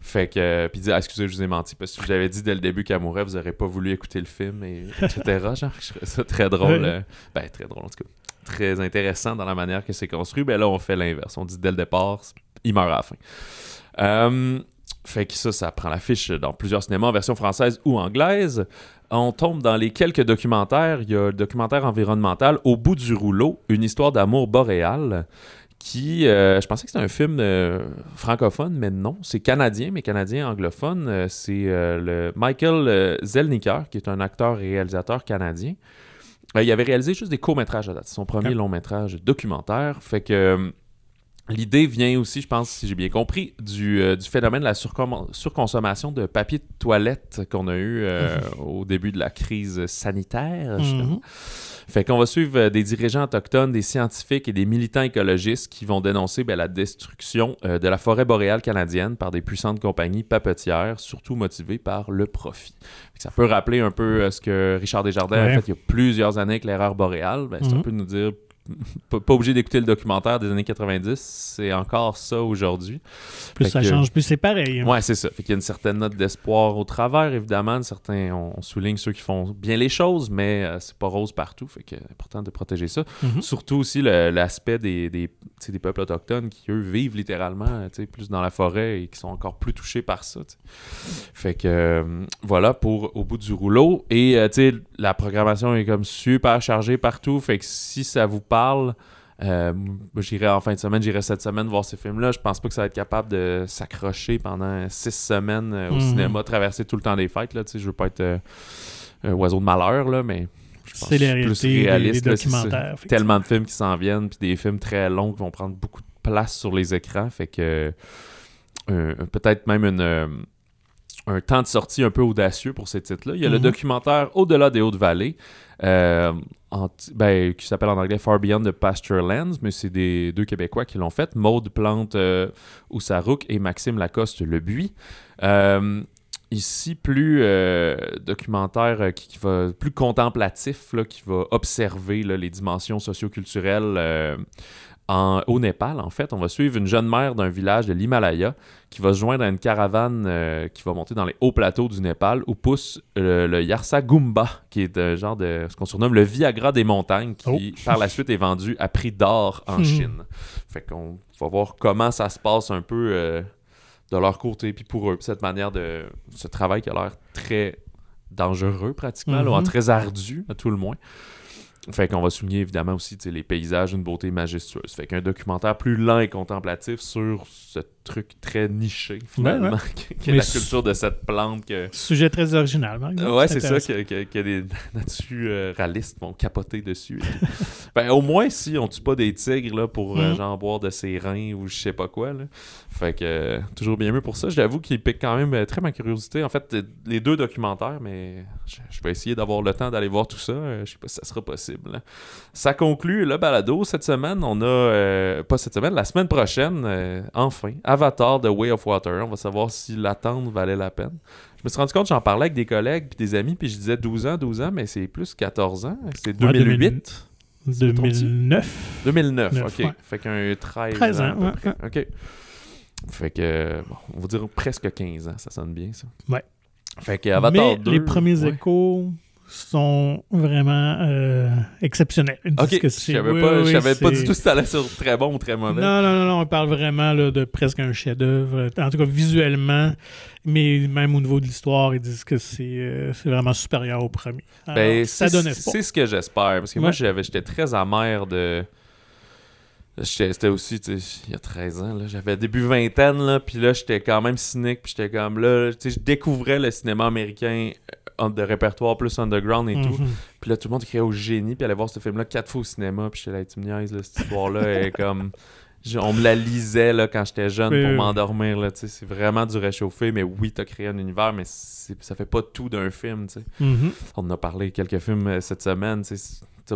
Fait que, puis il dit ah, Excusez, je vous ai menti, parce que j'avais dit dès le début qu'elle mourrait, vous aurez pas voulu écouter le film, et, etc. Genre, je trouvais ça très drôle. Euh, ben, très drôle en tout cas très intéressant dans la manière que c'est construit. Ben là, on fait l'inverse. On dit dès le départ, il meurt à la fin. Euh, fait que ça, ça prend l'affiche dans plusieurs cinémas en version française ou anglaise. On tombe dans les quelques documentaires. Il y a le documentaire environnemental Au bout du rouleau, une histoire d'amour boréal qui, euh, je pensais que c'était un film euh, francophone, mais non, c'est canadien, mais canadien anglophone. c'est le Michael Zelniker, qui est un acteur et réalisateur canadien, euh, il avait réalisé juste des courts-métrages à date. Son premier long-métrage documentaire. Fait que euh, l'idée vient aussi, je pense, si j'ai bien compris, du, euh, phénomène de la surconsommation de papier de toilette qu'on a eu au début de la crise sanitaire. Mm-hmm. Fait qu'on va suivre euh, des dirigeants autochtones, des scientifiques et des militants écologistes qui vont dénoncer ben, la destruction euh, de la forêt boréale canadienne par des puissantes compagnies papetières, surtout motivées par le profit. Ça peut rappeler un peu euh, ce que Richard Desjardins a fait il y a plusieurs années avec l'erreur boréale. Ben, c'est un mhm. peu nous dire pas, obligé d'écouter le documentaire des années 90, c'est encore ça aujourd'hui.
Plus ça change, plus c'est pareil.
Hein. Ouais, c'est ça. Fait qu'il y a une certaine note d'espoir au travers, évidemment. Certains, on, souligne ceux qui font bien les choses, mais euh, c'est pas rose partout. Fait que c'est important de protéger ça. Mm-hmm. Surtout aussi l'aspect des, des, des, peuples autochtones qui, eux, vivent littéralement plus dans la forêt et qui sont encore plus touchés par ça. Fait que euh, voilà pour au bout du rouleau. Et euh, la programmation est comme super chargée partout. Fait que si ça vous parle. Euh, j'irai en fin de semaine, j'irai cette semaine voir ces films-là. Je pense pas que ça va être capable de s'accrocher pendant six semaines euh, au mhm. cinéma, traverser tout le temps des fêtes. Là, je veux pas être euh, un oiseau de malheur, là, mais je pense
c'est plus réaliste. documentaires,
tellement de films qui s'en viennent, puis des films très longs qui vont prendre beaucoup de place sur les écrans. Fait que peut-être même une un temps de sortie un peu audacieux pour ces titres-là. Il y a le mhm. documentaire Au-delà des Hautes-Vallées, euh, ben, qui s'appelle en anglais Far Beyond the Pasture Lands, mais c'est des deux Québécois qui l'ont fait, Maude Plante euh, Oussarouk et Maxime Lacoste Le Buis. Euh, ici, plus documentaire qui, va plus contemplatif, là, qui va observer les dimensions socioculturelles au Népal, en fait, on va suivre une jeune mère d'un village de l'Himalaya qui va se joindre à une caravane euh, qui va monter dans les hauts plateaux du Népal où pousse le Yarsa Gumba, qui est un genre de ce qu'on surnomme le Viagra des montagnes, qui oh. par la suite est vendu à prix d'or en hmm. Chine. Fait qu'on va voir comment ça se passe un peu euh, de leur côté, puis pour eux, cette manière de ce travail qui a l'air très dangereux pratiquement, ou mm-hmm. très ardu à tout le moins. Fait qu'on va souligner évidemment aussi les paysages, une beauté majestueuse. Fait qu'un documentaire plus lent et contemplatif sur ce truc très niché, finalement, qui est la culture de cette plante. Que...
Sujet très original,
Ouais, c'est ça, que, que, des naturalistes vont capoter dessus. ben, au moins, si on tue pas des tigres là, pour euh, mm. genre boire de ses reins ou je sais pas quoi. Là. Fait que euh, toujours bien mieux pour ça. J'avoue qu'il pique quand même euh, très ma curiosité. En fait, les deux documentaires, mais je, vais essayer d'avoir le temps d'aller voir tout ça. je sais pas si ça sera possible. Ça conclut le balado. Cette semaine, on a, pas cette semaine, la semaine prochaine, enfin, Avatar The Way of Water. On va savoir si l'attente valait la peine. Je me suis rendu compte, j'en parlais avec des collègues puis des amis, puis je disais 12 ans, 12 ans, mais c'est plus 14 ans. C'est 2008.
2009.
2009, ok. Fait qu'un 13, 13 ans. à peu près. Ok. Fait que, bon, on va dire presque 15 ans, ça sonne bien ça.
Ouais.
Fait que Avatar
mais Les premiers échos sont vraiment euh, exceptionnels.
Ok, je savais pas, savais pas du tout si ça allait sur très bon ou très mauvais.
Non, non, non, non on parle vraiment là, de presque un chef-d'œuvre. En tout cas, visuellement, mais même au niveau de l'histoire, ils disent que c'est euh, vraiment supérieur au premier.
ben, ça donne espoir. C'est ce que j'espère, parce que moi, j'étais très amer de... C'était aussi, il y a 13 ans, j'avais début vingtaine, là, puis là, j'étais quand même cynique, puis j'étais comme là, je découvrais le cinéma américain de répertoire plus underground et tout. Mhm. Puis là, tout le monde criait au génie, puis allait voir ce film-là quatre fois au cinéma, puis j'étais là, tu me niaises, cette histoire-là est comme on me la lisait là, quand j'étais jeune pour m'endormir. C'est vraiment du réchauffé, mais oui, t'as créé un univers, mais ça fait pas tout d'un film.
Mm-hmm.
On en a parlé quelques films euh, cette semaine.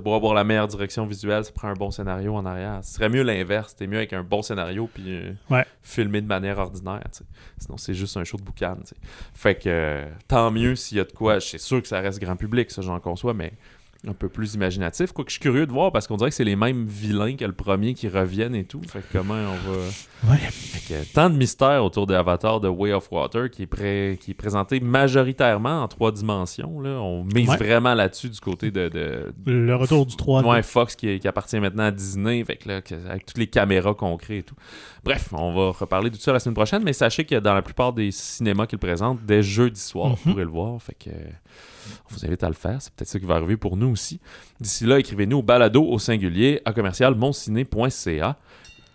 Pour avoir la meilleure direction visuelle, ça prend un bon scénario en arrière. Ce serait mieux l'inverse. T'es mieux avec un bon scénario puis
euh,
filmer de manière ordinaire. Sinon, c'est juste un show de boucan. Fait que tant mieux s'il y a de quoi. C'est sûr que ça reste grand public, ça j'en conçois, mais un peu plus imaginatif. Quoi que je suis curieux de voir parce qu'on dirait que c'est les mêmes vilains que le premier qui reviennent et tout. Fait que comment on va.
Ouais.
Fait que tant de mystères autour de Avatar de Way of Water qui est, prêt, qui est présenté majoritairement en trois dimensions. Là. On mise vraiment là-dessus du côté de,
Le retour du 3D.
Ouais, Fox qui, qui, appartient maintenant à Disney. Fait que là, avec toutes les caméras qu'on crée et tout. Bref, on va reparler de tout ça la semaine prochaine, mais sachez que dans la plupart des cinémas qu'ils présentent, dès jeudi soir, vous mhm. pourrez le voir. Fait que. On vous invite à le faire. C'est peut-être ça qui va arriver pour nous aussi. D'ici là, écrivez-nous au balado au singulier à commercial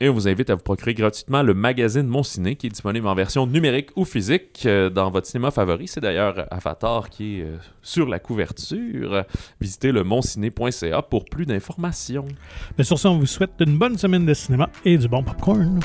Et on vous invite à vous procurer gratuitement le magazine Mon Ciné qui est disponible en version numérique ou physique euh, dans votre cinéma favori. C'est d'ailleurs Avatar qui est euh, sur la couverture. Visitez le monciné.ca pour plus d'informations.
Mais sur ce, on vous souhaite une bonne semaine de cinéma et du bon popcorn.